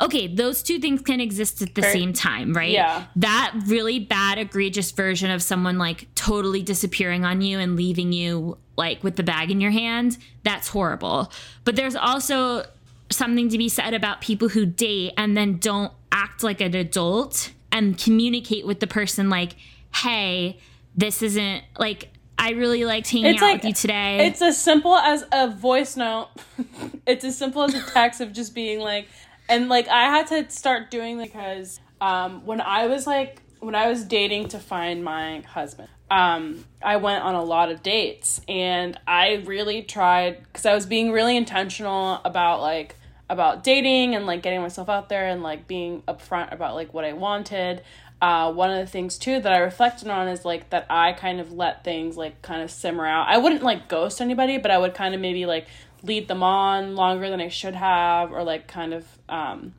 okay, those two things can exist at the Right. same time, right? Yeah. That really bad, egregious version of someone like totally disappearing on you and leaving you like with the bag in your hand, that's horrible. But there's also something to be said about people who date and then don't act like an adult and communicate with the person like, hey, this isn't like I really liked hanging It's out like- with you today. It's as simple as a voice note. it's as simple as a text of just being like, and like I had to start doing because um, when I was like when I was dating to find my husband, um, I went on a lot of dates and I really tried because I was being really intentional about like about dating and like getting myself out there and like being upfront about like what I wanted. Uh, one of the things too that I reflected on is like that I kind of let things like kind of simmer out. I wouldn't like ghost anybody, but I would kind of maybe like lead them on longer than I should have, or like kind of um,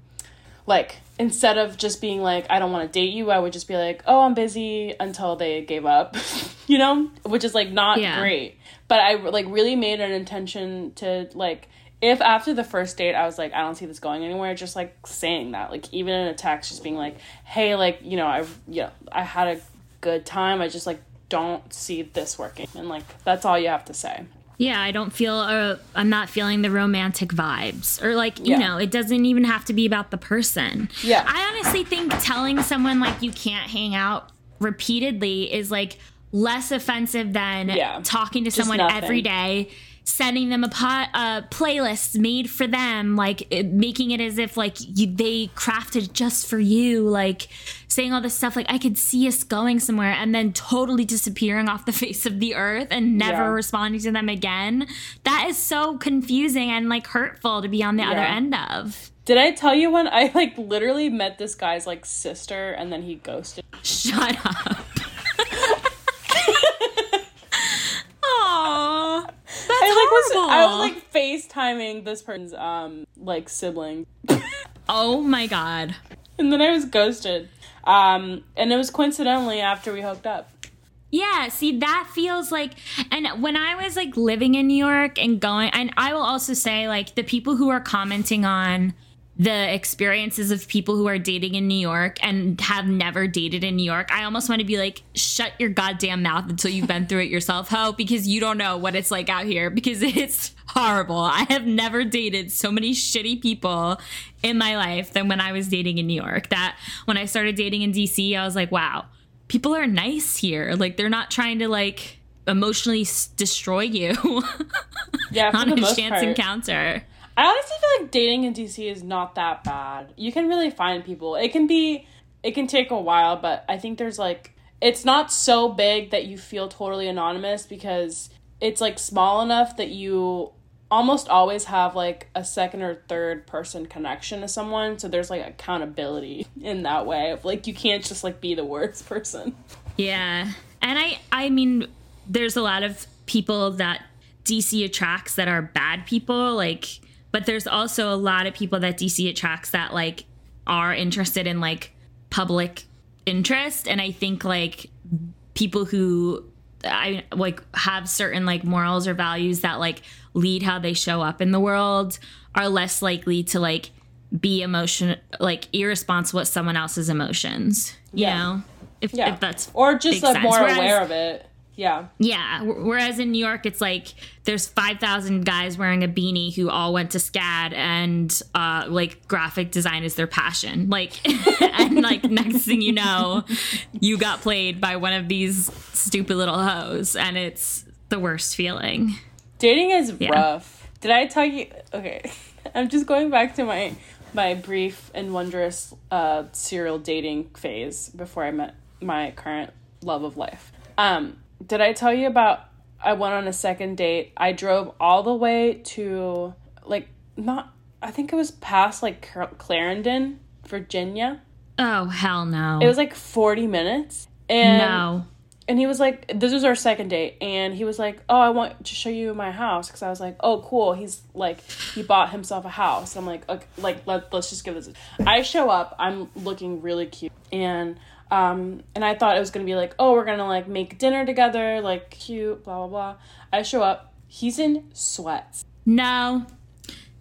like instead of just being like I don't want to date you, I would just be like, oh, I'm busy until they gave up, you know, which is like not Yeah. great. But I like really made an intention to like if after the first date I was like, I don't see this going anywhere, just like saying that, like even in a text, just being like, hey, like you know, I've yeah, I had a good time. I just like don't see this working, and like that's all you have to say. Yeah, I don't feel, uh, I'm not feeling the romantic vibes. Or, like, you Yeah. know, it doesn't even have to be about the person. Yeah. I honestly think telling someone, like, you can't hang out repeatedly is, like, less offensive than Yeah. talking to Just someone nothing. every day, sending them a pot, uh, playlist made for them, like, it, making it as if, like, you, they crafted just for you, like, saying all this stuff, like, I could see us going somewhere and then totally disappearing off the face of the earth and never Yeah. responding to them again. That is so confusing and like hurtful to be on the other end of. Did I tell you when I like literally met this guy's like sister and then he ghosted? Shut up. Aww. That's I like was horrible. I was like FaceTiming this person's um like sibling. oh my god. And then I was ghosted. Um and it was coincidentally after we hooked up. Yeah, see, that feels like, and when I was like living in New York and going, and I will also say, like, the people who are commenting on the experiences of people who are dating in New York and have never dated in New York, I almost want to be like, shut your goddamn mouth until you've been through it yourself, ho, because you don't know what it's like out here because it's horrible. I have never dated so many shitty people in my life than when I was dating in New York. That when I started dating in DC, I was like, wow people are nice here. Like they're not trying to like emotionally s- destroy you Yeah, on a chance part. encounter. I honestly feel like dating in DC is not that bad. You can really find people. It can be it can take a while, but I think there's like it's not so big that you feel totally anonymous because it's like small enough that you almost always have like a second or third person connection to someone, so there's like accountability in that way. Of like you can't just like be the worst person. Yeah. And I I mean there's a lot of people that DC attracts that are bad people like but there's also a lot of people that DC attracts that like are interested in like public interest and I think like people who I like have certain like morals or values that like lead how they show up in the world are less likely to like be emotion like irresponsible with someone else's emotions. You Yeah. know? If, Yeah. if that's Or just like sense. more Whereas- aware of it. Yeah. yeah. Whereas in New York, it's like there's 5,000 guys wearing a beanie who all went to SCAD and uh, like graphic design is their passion. Like, and like next thing you know, you got played by one of these stupid little hoes and it's the worst feeling. Dating is Yeah. rough. Did I tell you? Okay, I'm just going back to my my brief and wondrous uh, serial dating phase before I met my current love of life. Um, did I tell you about? I went on a second date. I drove all the way to like not. I think it was past like Clarendon, Virginia. Oh, hell no. It was like 40 minutes. And no. and he was like this was our second date and he was like oh i want to show you my house because i was like oh cool he's like he bought himself a house i'm like okay, like let, let's just give this a-" i show up i'm looking really cute and um and i thought it was gonna be like oh we're gonna like make dinner together like cute blah blah blah i show up he's in sweats No.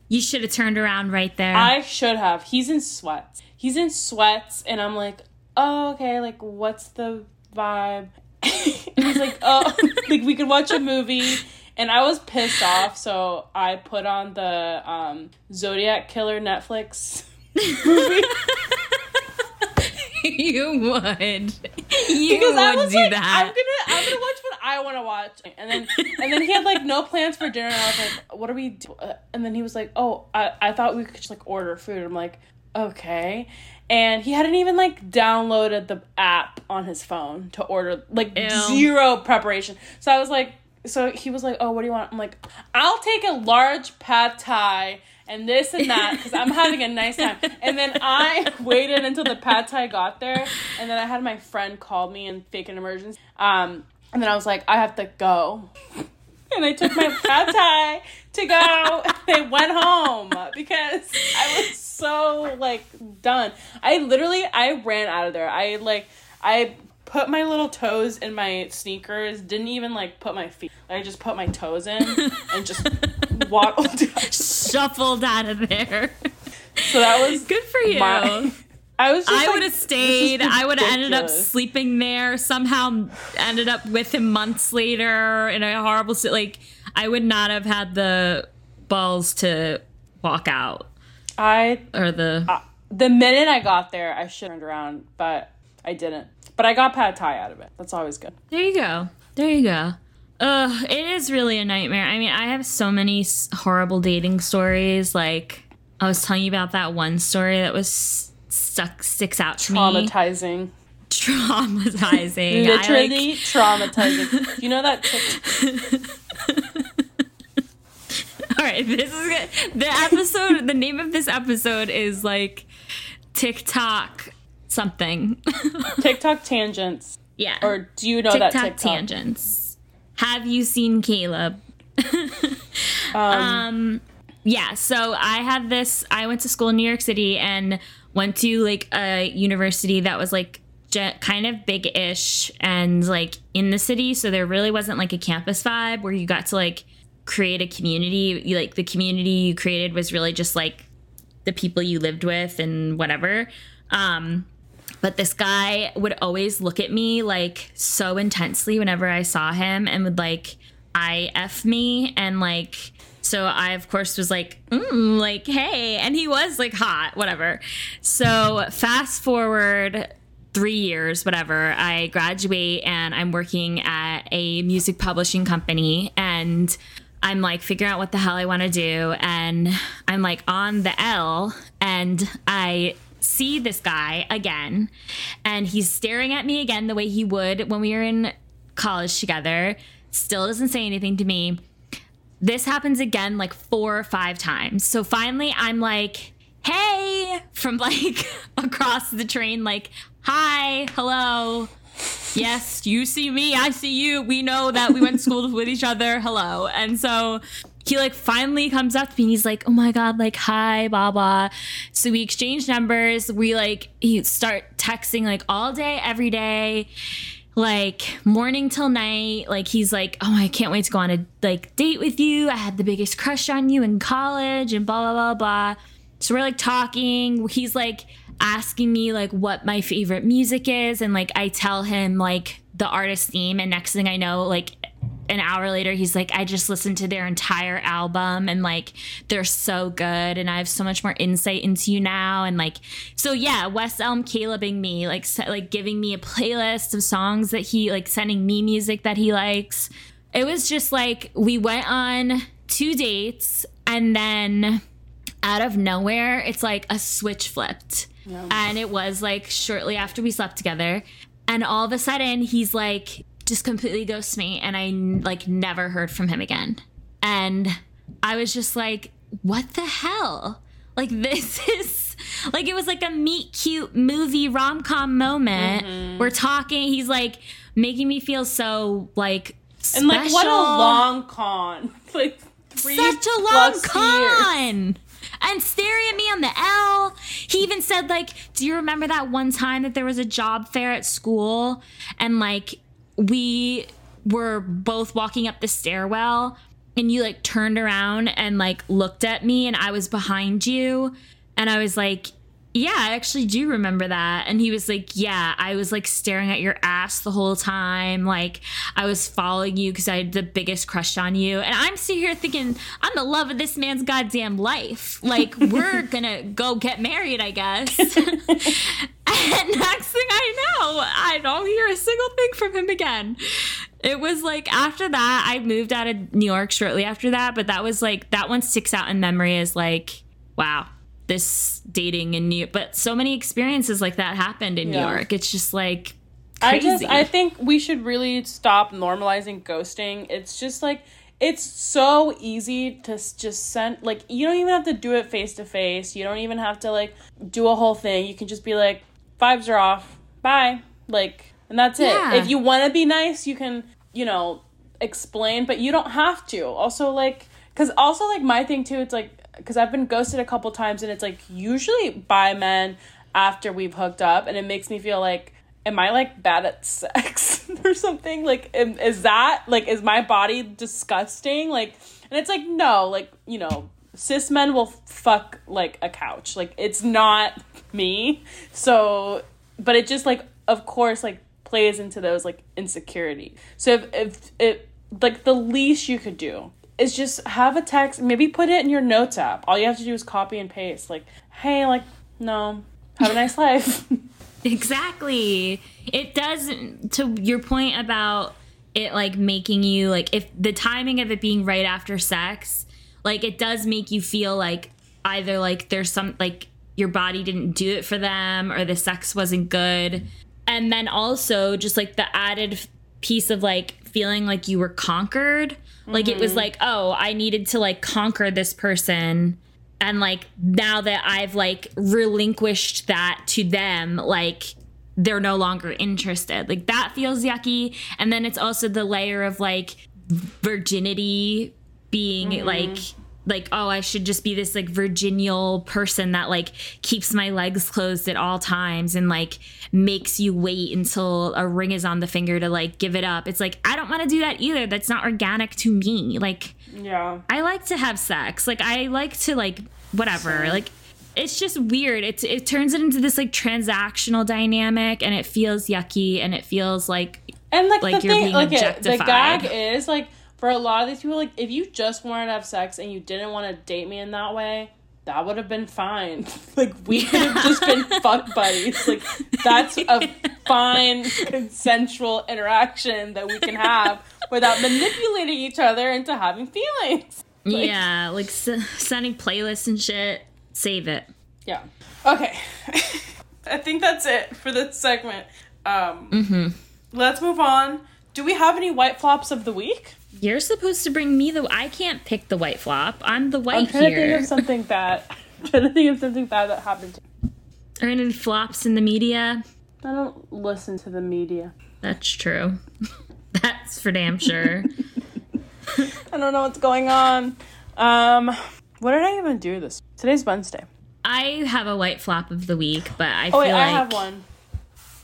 You should have turned around right there. I should have. He's in sweats. He's in sweats, and I'm like, oh, okay, like, what's the vibe? and he's like, oh, like, we could watch a movie. And I was pissed off, so I put on the um, Zodiac Killer Netflix movie. you would. You because I would was do like, that. I'm gonna, I'm gonna watch what I want to watch, and then, and then he had like no plans for dinner. And I was like, what are we? Do? uh, And then he was like, oh, I, I thought we could just like order food. I'm like, okay, and he hadn't even like downloaded the app on his phone to order, like Ew. zero preparation. So I was like, so he was like, oh, what do you want? I'm like, I'll take a large pad thai. And this and that because I'm having a nice time. And then I waited until the pad thai got there, and then I had my friend call me and fake an emergency. Um, and then I was like, I have to go. And I took my pad thai to go. They went home because I was so like done. I literally I ran out of there. I like I put my little toes in my sneakers. Didn't even like put my feet. I just put my toes in and just waddled. Shuffled out of there. So that was Good for you. my- I was. Just I like, would have stayed. I would have ended up sleeping there. Somehow ended up with him months later in a horrible si- like. I would not have had the balls to walk out I or the. Uh, the minute I got there, I should have turned around, but I didn't. But I got pad thai out of it. That's always good. There you go. There you go. Ugh, it is really a nightmare. I mean, I have so many horrible dating stories. Like I was telling you about that one story that was stuck sticks out to me. Traumatizing. Traumatizing. I, like- Literally traumatizing. you know that Tik- All right, this is good. the episode. the name of this episode is like TikTok something. TikTok tangents? yeah, Or do you know TikTok, that TikTok? tangents. Have you seen Caleb? um, yeah. So I had this. I went to school in New York City and went to like a university that was like ge- kind of big-ish and like in the city. So there really wasn't like a campus vibe where you got to like create a community. You, like the community you created was really just like the people you lived with and whatever. Um, but this guy would always look at me like so intensely whenever I saw him and would like IF me and like so I of course was like mm, like hey and he was like hot whatever. So fast forward 3 years whatever I graduate and I'm working at a music publishing company and I'm like figuring out what the hell I want to do and I'm like on the L and I see this guy again and he's staring at me again the way he would when we were in college together still doesn't say anything to me. This happens again like four or five times. So finally i'm like hey from like across the train like hi hello. Yes you see me i see you. We know that we went to school with each other. Hello. And so he like finally comes up to me and he's like oh my god like hi blah blah. So we exchange numbers. We like he start texting like all day every day like morning till night. Like he's like oh i can't wait to go on a like date with you. I had the biggest crush on you in college and blah blah blah blah. So we're like talking. He's like asking me like what my favorite music is. And like i tell him like the artist name. And next thing i know like an hour later he's like i just listened to their entire album and like they're so good and i have so much more insight into you now. And like so yeah west elm calebing me like se- like giving me a playlist of songs that he like sending me music that he likes. It was just like we went on two dates and then out of nowhere it's like a switch flipped. And it was like shortly after we slept together. And all of a sudden he's like just completely ghosts me and i like never heard from him again and i was just like what the hell like this is like it was like a meet cute movie rom-com moment mm-hmm. we're talking he's like making me feel so like special. And like, what a long con! Like three such a long plus years. con and staring at me on the L. He even said like, "Do you remember that one time that there was a job fair at school and like we were both walking up the stairwell and you like turned around and like looked at me and I was behind you. And I was like, yeah, I actually do remember that. And he was like, Yeah, I was like staring at your ass the whole time. Like, I was following you because I had the biggest crush on you. And I'm sitting here thinking, I'm the love of this man's goddamn life. Like, we're gonna go get married, I guess. and next thing I know, I don't hear a single thing from him again. It was like after that, I moved out of New York shortly after that. But that was like, that one sticks out in memory as like, wow this dating in New York. But so many experiences like that happened in Yeah. New York. It's just like I just I think we should really stop normalizing ghosting. It's just like it's so easy to just send like you don't even have to do it face to face. You don't even have to like do a whole thing. You can just be like vibes are off. Bye. Like and that's Yeah. it. If you want to be nice, you can, you know, explain, but you don't have to. Also like cuz also like my thing too it's like cuz I've been ghosted a couple times and it's like usually by men after we've hooked up and it makes me feel like am I like bad at sex or something? Like, am, is that like, is my body disgusting? Like, and it's like, no, like, you know, cis men will fuck like a couch. Like it's not me. So, but it just like of course like plays into those like insecurity. So if if it like the least you could do is just have a text, maybe put it in your notes app. All you have to do is copy and paste. Like, hey, like no, have a nice life. Exactly. It does to your point about it like making you like if the timing of it being right after sex, like it does make you feel like either like there's some like your body didn't do it for them or the sex wasn't good. And then also just like the added piece of like feeling like you were conquered. Like it was like, oh, I needed to like conquer this person and like now that I've like relinquished that to them, like they're no longer interested. Like that feels yucky. And then it's also the layer of like virginity being mm-hmm. like like oh i should just be this like virginal person that like keeps my legs closed at all times and like makes you wait until a ring is on the finger to like give it up. It's like i don't want to do that either. That's not organic to me. Like yeah. I like to have sex. Like i like to like whatever. Like it's just weird. It's it turns it into this like transactional dynamic and it feels yucky and it feels like and like, like you're thing, being like objectified. the gag is like for a lot of these people, like if you just wanted to have sex and you didn't want to date me in that way, that would have been fine. like we could have just been fuck buddies. Like that's a fine consensual interaction that we can have without manipulating each other into having feelings. Like, yeah, like s- sending playlists and shit. Save it. Yeah. Okay. I think that's it for this segment. Um, mm-hmm. Let's move on. Do we have any white flops of the week? You're supposed to bring me the. I can't pick the white flop. I'm the white I'm trying here. to think of something bad. I'm trying to think of something bad that happened. Are any flops in the media? I don't listen to the media. That's true. That's for damn sure. I don't know what's going on. Um, what did I even do this? Today's Wednesday. I have a white flop of the week, but I oh, feel wait, like I have one.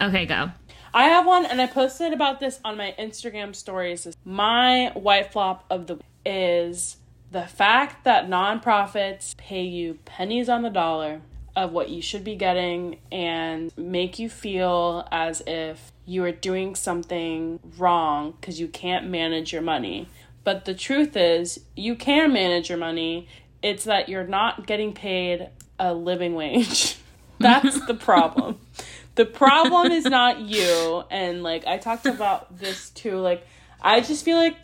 Okay, go. I have one, and I posted about this on my Instagram stories. My white flop of the is the fact that nonprofits pay you pennies on the dollar of what you should be getting and make you feel as if you are doing something wrong because you can't manage your money. But the truth is, you can manage your money. It's that you're not getting paid a living wage. That's the problem the problem is not you and like i talked about this too like i just feel like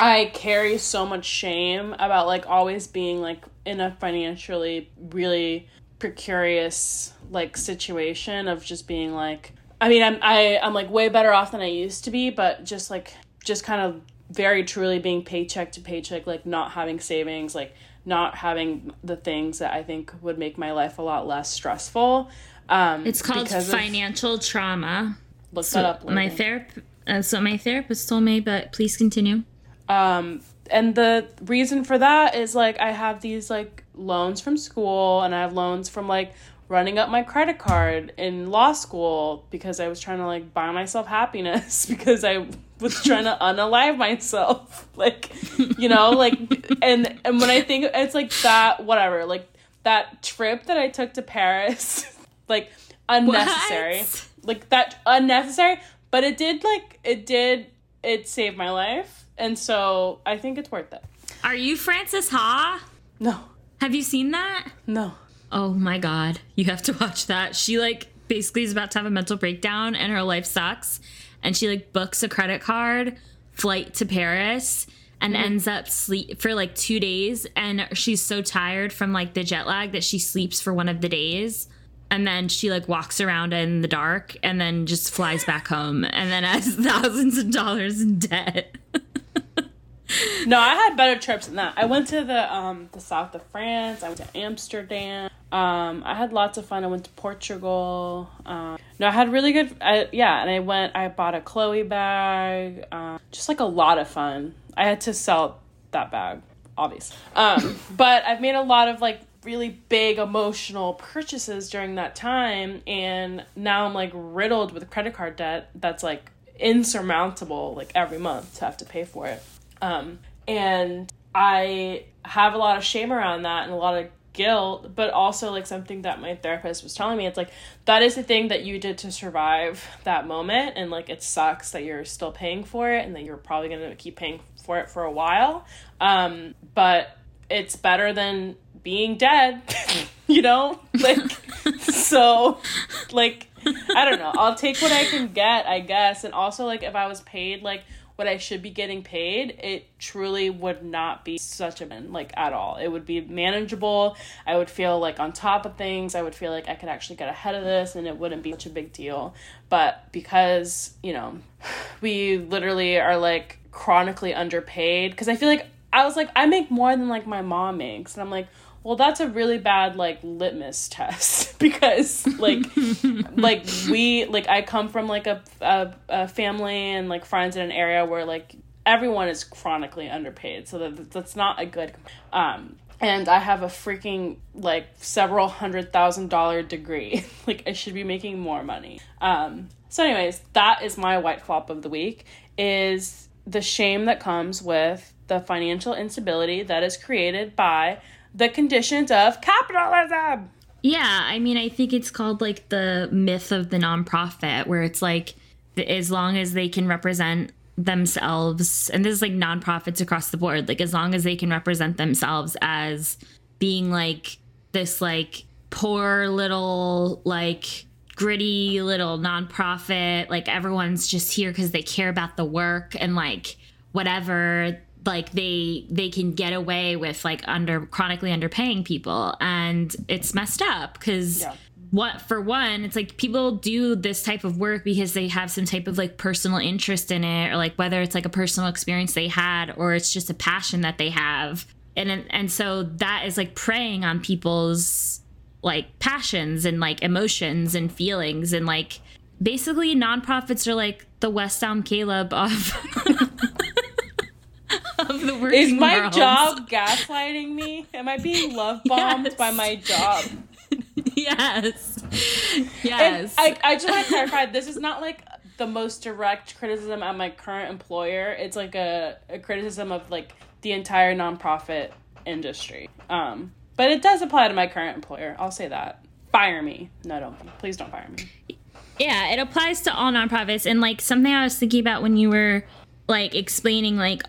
i carry so much shame about like always being like in a financially really precarious like situation of just being like i mean i'm I, i'm like way better off than i used to be but just like just kind of very truly being paycheck to paycheck like not having savings like not having the things that i think would make my life a lot less stressful um, it's called financial of, trauma. Look so that up. Later. My therapist. Uh, so my therapist told me, but please continue. Um, and the reason for that is like I have these like loans from school, and I have loans from like running up my credit card in law school because I was trying to like buy myself happiness because I was trying to unalive myself. Like, you know, like and and when I think it's like that, whatever, like that trip that I took to Paris like unnecessary. What? Like that unnecessary, but it did like it did it saved my life, and so I think it's worth it. Are you Frances Ha? No. Have you seen that? No. Oh my god, you have to watch that. She like basically is about to have a mental breakdown and her life sucks, and she like books a credit card flight to Paris and mm-hmm. ends up sleep for like 2 days and she's so tired from like the jet lag that she sleeps for one of the days and then she like walks around in the dark and then just flies back home and then has thousands of dollars in debt. no, I had better trips than that. I went to the um the south of France. I went to Amsterdam. Um, I had lots of fun. I went to Portugal. Um, no, I had really good. I, yeah, and I went. I bought a Chloe bag. Um, just like a lot of fun. I had to sell that bag, obviously. Um, but I've made a lot of like really big emotional purchases during that time and now I'm like riddled with credit card debt that's like insurmountable like every month to have to pay for it. Um and I have a lot of shame around that and a lot of guilt, but also like something that my therapist was telling me. It's like that is the thing that you did to survive that moment, and like it sucks that you're still paying for it and that you're probably gonna keep paying for it for a while. Um, but it's better than being dead, you know? Like, so, like, I don't know. I'll take what I can get, I guess. And also, like, if I was paid, like, what I should be getting paid, it truly would not be such a like at all. It would be manageable. I would feel like on top of things. I would feel like I could actually get ahead of this and it wouldn't be such a big deal. But because, you know, we literally are like chronically underpaid because I feel like I was like I make more than like my mom makes and I'm like well that's a really bad like litmus test because like like we like i come from like a, a, a family and like friends in an area where like everyone is chronically underpaid so that that's not a good um and i have a freaking like several hundred thousand dollar degree. Like i should be making more money. Um so anyways that is my white flop of the week is the shame that comes with the financial instability that is created by the conditions of capitalism. Yeah, I mean, I think it's called like the myth of the nonprofit, where it's like as long as they can represent themselves, and this is like nonprofits across the board, like as long as they can represent themselves as being like this, like poor little, like gritty little nonprofit, like everyone's just here because they care about the work and like whatever like they they can get away with like under chronically underpaying people and it's messed up because yeah. what for one it's like people do this type of work because they have some type of like personal interest in it or like whether it's like a personal experience they had or it's just a passion that they have and and so that is like preying on people's like passions and like emotions and feelings and like basically nonprofits are like the West Elm Caleb of of the working Is my world. job gaslighting me? Am I being love bombed yes. by my job? yes. Yes. And I, I just want to clarify this is not like the most direct criticism at my current employer. It's like a, a criticism of like the entire nonprofit industry. Um, but it does apply to my current employer. I'll say that. Fire me. No, don't. Please don't fire me. Yeah, it applies to all nonprofits. And like something I was thinking about when you were like explaining like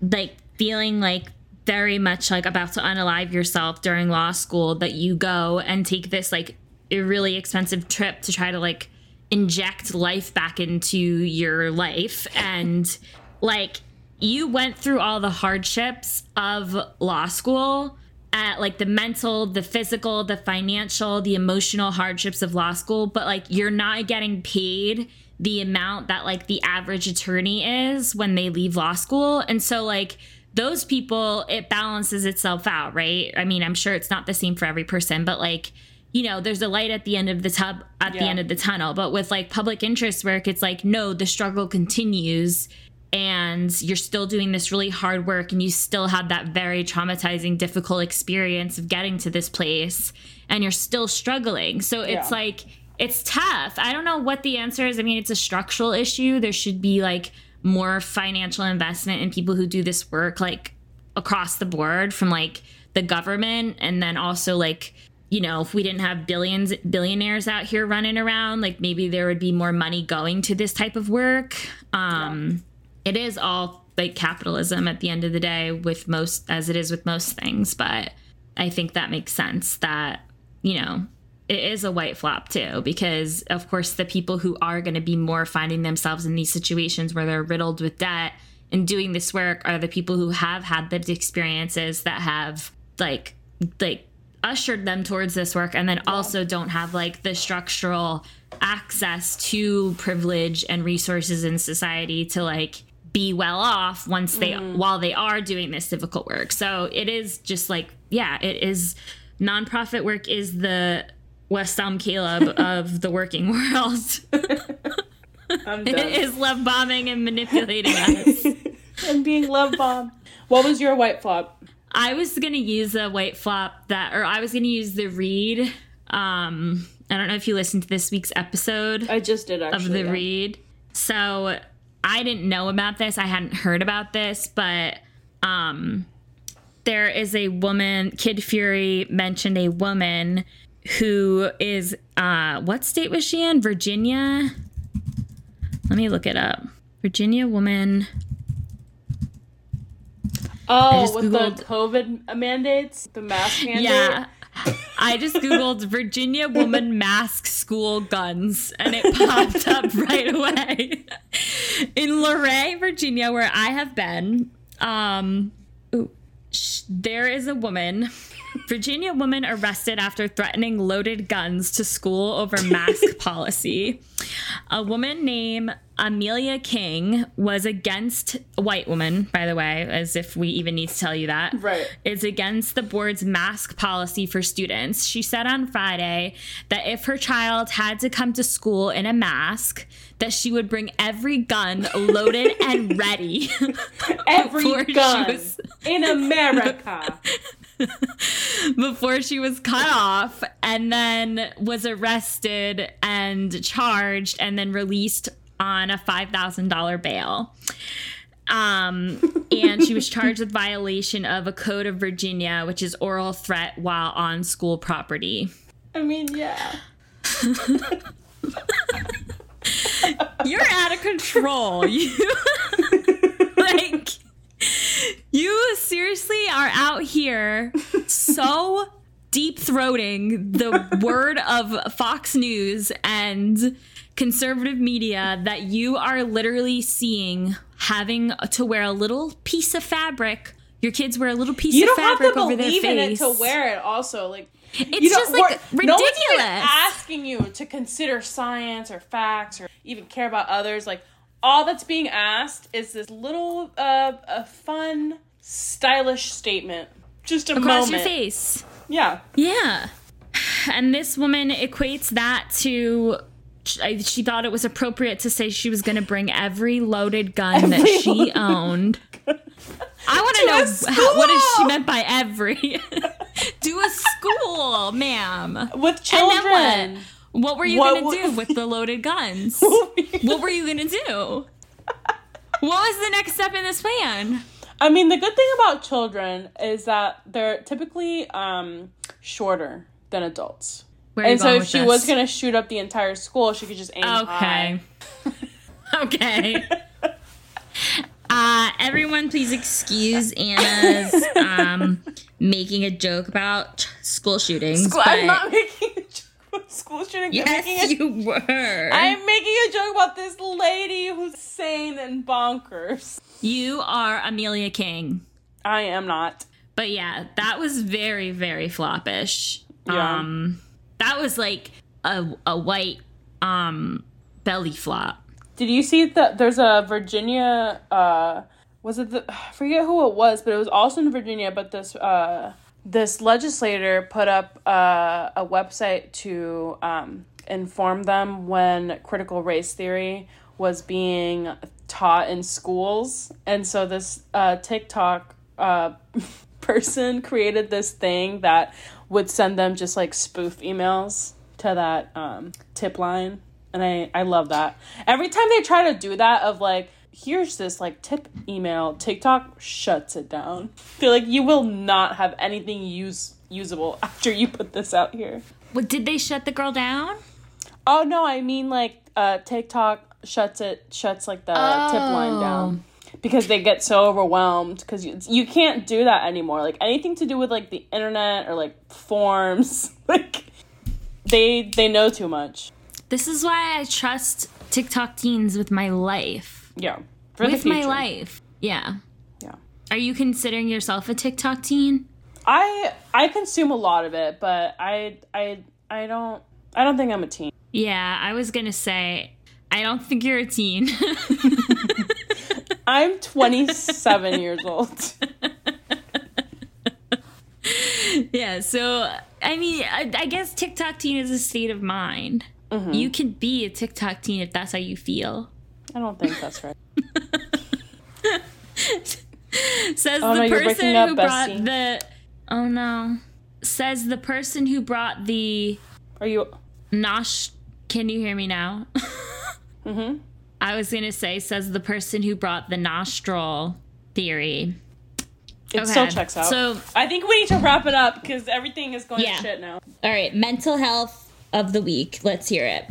like feeling like very much like about to unalive yourself during law school that you go and take this like a really expensive trip to try to like inject life back into your life. And like you went through all the hardships of law school at like the mental, the physical, the financial, the emotional hardships of law school, but like you're not getting paid the amount that like the average attorney is when they leave law school. And so like those people it balances itself out, right? I mean, I'm sure it's not the same for every person, but like you know, there's a light at the end of the tub at yeah. the end of the tunnel. But with like public interest work, it's like, no, the struggle continues and you're still doing this really hard work and you still had that very traumatizing, difficult experience of getting to this place and you're still struggling. So it's yeah. like it's tough. I don't know what the answer is. I mean, it's a structural issue. There should be like more financial investment in people who do this work, like across the board from like the government. And then also, like, you know, if we didn't have billions, billionaires out here running around, like maybe there would be more money going to this type of work. Um, yeah. It is all like capitalism at the end of the day, with most, as it is with most things. But I think that makes sense that, you know, it is a white flop too, because of course the people who are going to be more finding themselves in these situations where they're riddled with debt and doing this work are the people who have had the experiences that have like like ushered them towards this work and then also don't have like the structural access to privilege and resources in society to like be well off once they mm. while they are doing this difficult work. So it is just like yeah, it is nonprofit work is the West Elm Caleb of the working world. it is love bombing and manipulating us. and being love bombed. What was your white flop? I was gonna use a white flop that, or I was gonna use the read. Um, I don't know if you listened to this week's episode. I just did actually, of the yeah. read. So I didn't know about this. I hadn't heard about this, but um, there is a woman, Kid Fury mentioned a woman who is, uh, what state was she in? Virginia? Let me look it up. Virginia woman. Oh, with Googled- the COVID mandates, the mask mandate. Yeah. I just Googled Virginia woman mask school guns and it popped up right away. In Luray, Virginia, where I have been, um, ooh, sh- there is a woman, Virginia woman arrested after threatening loaded guns to school over mask policy. A woman named Amelia King was against a white woman, by the way, as if we even need to tell you that. Right. Is against the board's mask policy for students. She said on Friday that if her child had to come to school in a mask, that she would bring every gun loaded and ready. Every gun was- in America. before she was cut off and then was arrested and charged and then released on a $5,000 bail. Um, and she was charged with violation of a code of Virginia, which is oral threat while on school property. I mean, yeah. You're out of control. You like you seriously are out here so deep throating the word of Fox News and conservative media that you are literally seeing having to wear a little piece of fabric. Your kids wear a little piece You of don't have fabric to over their believe in it to wear it. Also, like It's you don't- just like we're- No ridiculous. asking you to consider science or facts or even care about others. Like all that's being asked is this little, uh, a fun, stylish statement. Just a Across moment. your face. Yeah. Yeah. And this woman equates that to she thought it was appropriate to say she was going to bring every loaded gun that she owned. I want To know how, what does she meant by every. do a school, ma'am. With children. What? Were you What to do with the loaded guns? what were you going to do? What was the next step in this plan? I mean, the good thing about children is that they're typically um, shorter than adults. Where And so if she this? was going to shoot up the entire school, she could just aim high. Okay. okay. Uh, everyone, please excuse Anna's um, making a joke about school shootings. School- I'm not making a joke school making yes, a you were. I'm making a joke about this lady who's sane and bonkers. you are Amelia King. I am not. But yeah, that was very, very floppish. Yeah. Um, that was like a, a white um, belly flop. Did you see that there's a Virginia uh was it the I forget who it was, but it was also in Virginia, but this uh this legislator put up uh, a website to um, inform them when critical race theory was being taught in schools. And so this uh, TikTok uh, person created this thing that would send them just like spoof emails to that um, tip line. And I, I love that. Every time they try to do that, of like, here's this like tip email, TikTok shuts it down. Feel like you will not have anything use usable after you put this out here. What, did they shut the girl down? Oh no, I mean like uh TikTok shuts it shuts like the tip line down because they get so overwhelmed because you, you can't do that anymore. Like anything to do with like the internet or like forms, like they they know too much. This is why I trust TikTok teens with my life. Yeah, with my life. Yeah. Yeah, Are you considering yourself a TikTok teen? I I consume a lot of it, but I I I don't I don't think I'm a teen. Yeah, I was gonna say, I don't think you're a teen. I'm 27 years old. yeah, so I mean, I, I guess TikTok teen is a state of mind. Mm-hmm. You can be a TikTok teen if that's how you feel. I don't think that's right. Says Oh, the no, person up, who brought bestie. the. Oh no. Says the person who brought the Are you? nosh. Can you hear me now? Mm-hmm. I was gonna say, says the person who brought the nostril theory. It still checks out. So, I think we need to wrap it up because everything is going Yeah. to shit now. all right, mental health of the week. Let's hear it.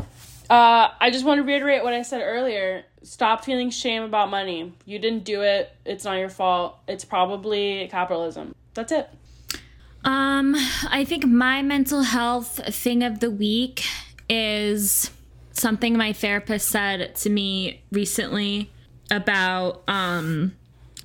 Uh, I just want to reiterate what I said earlier. Stop feeling shame about money. You didn't do it. It's not your fault. It's probably capitalism. That's it. Um, I think my mental health thing of the week is something my therapist said to me recently about um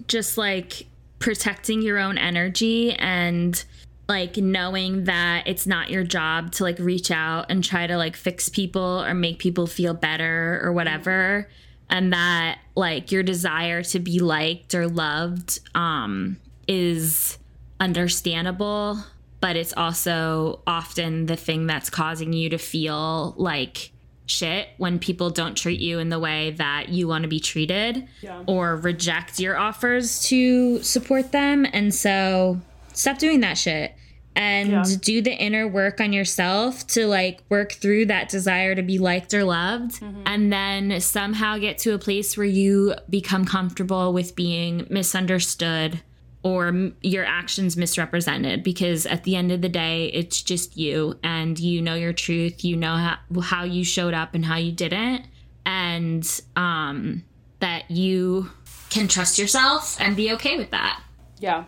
just like protecting your own energy and like knowing that it's not your job to like reach out and try to like fix people or make people feel better or whatever and that like your desire to be liked or loved um is understandable but it's also often the thing that's causing you to feel like shit when people don't treat you in the way that you want to be treated Yeah. or reject your offers to support them. And so stop doing that shit and Yeah. do the inner work on yourself to like work through that desire to be liked or loved and then somehow get to a place where you become comfortable with being misunderstood or m- your actions misrepresented because at the end of the day it's just you and you know your truth you know how, how you showed up and how you didn't and um that you can trust yourself and be okay with that Yeah.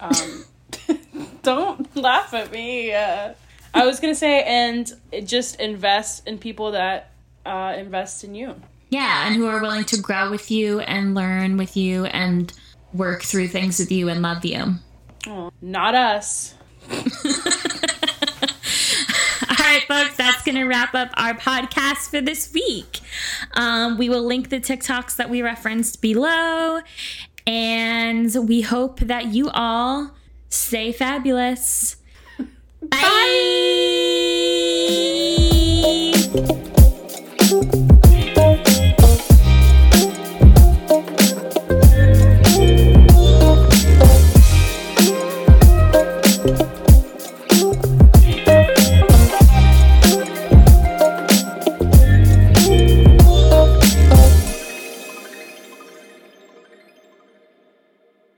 Um, don't laugh at me. Uh, I was gonna say, and just invest in people that uh, invest in you. yeah and who are willing to grow with you and learn with you and work through things with you and love you Oh, not us. All right, folks, that's going to wrap up our podcast for this week. Um, we will link the TikToks that we referenced below. And we hope that you all stay fabulous. Bye.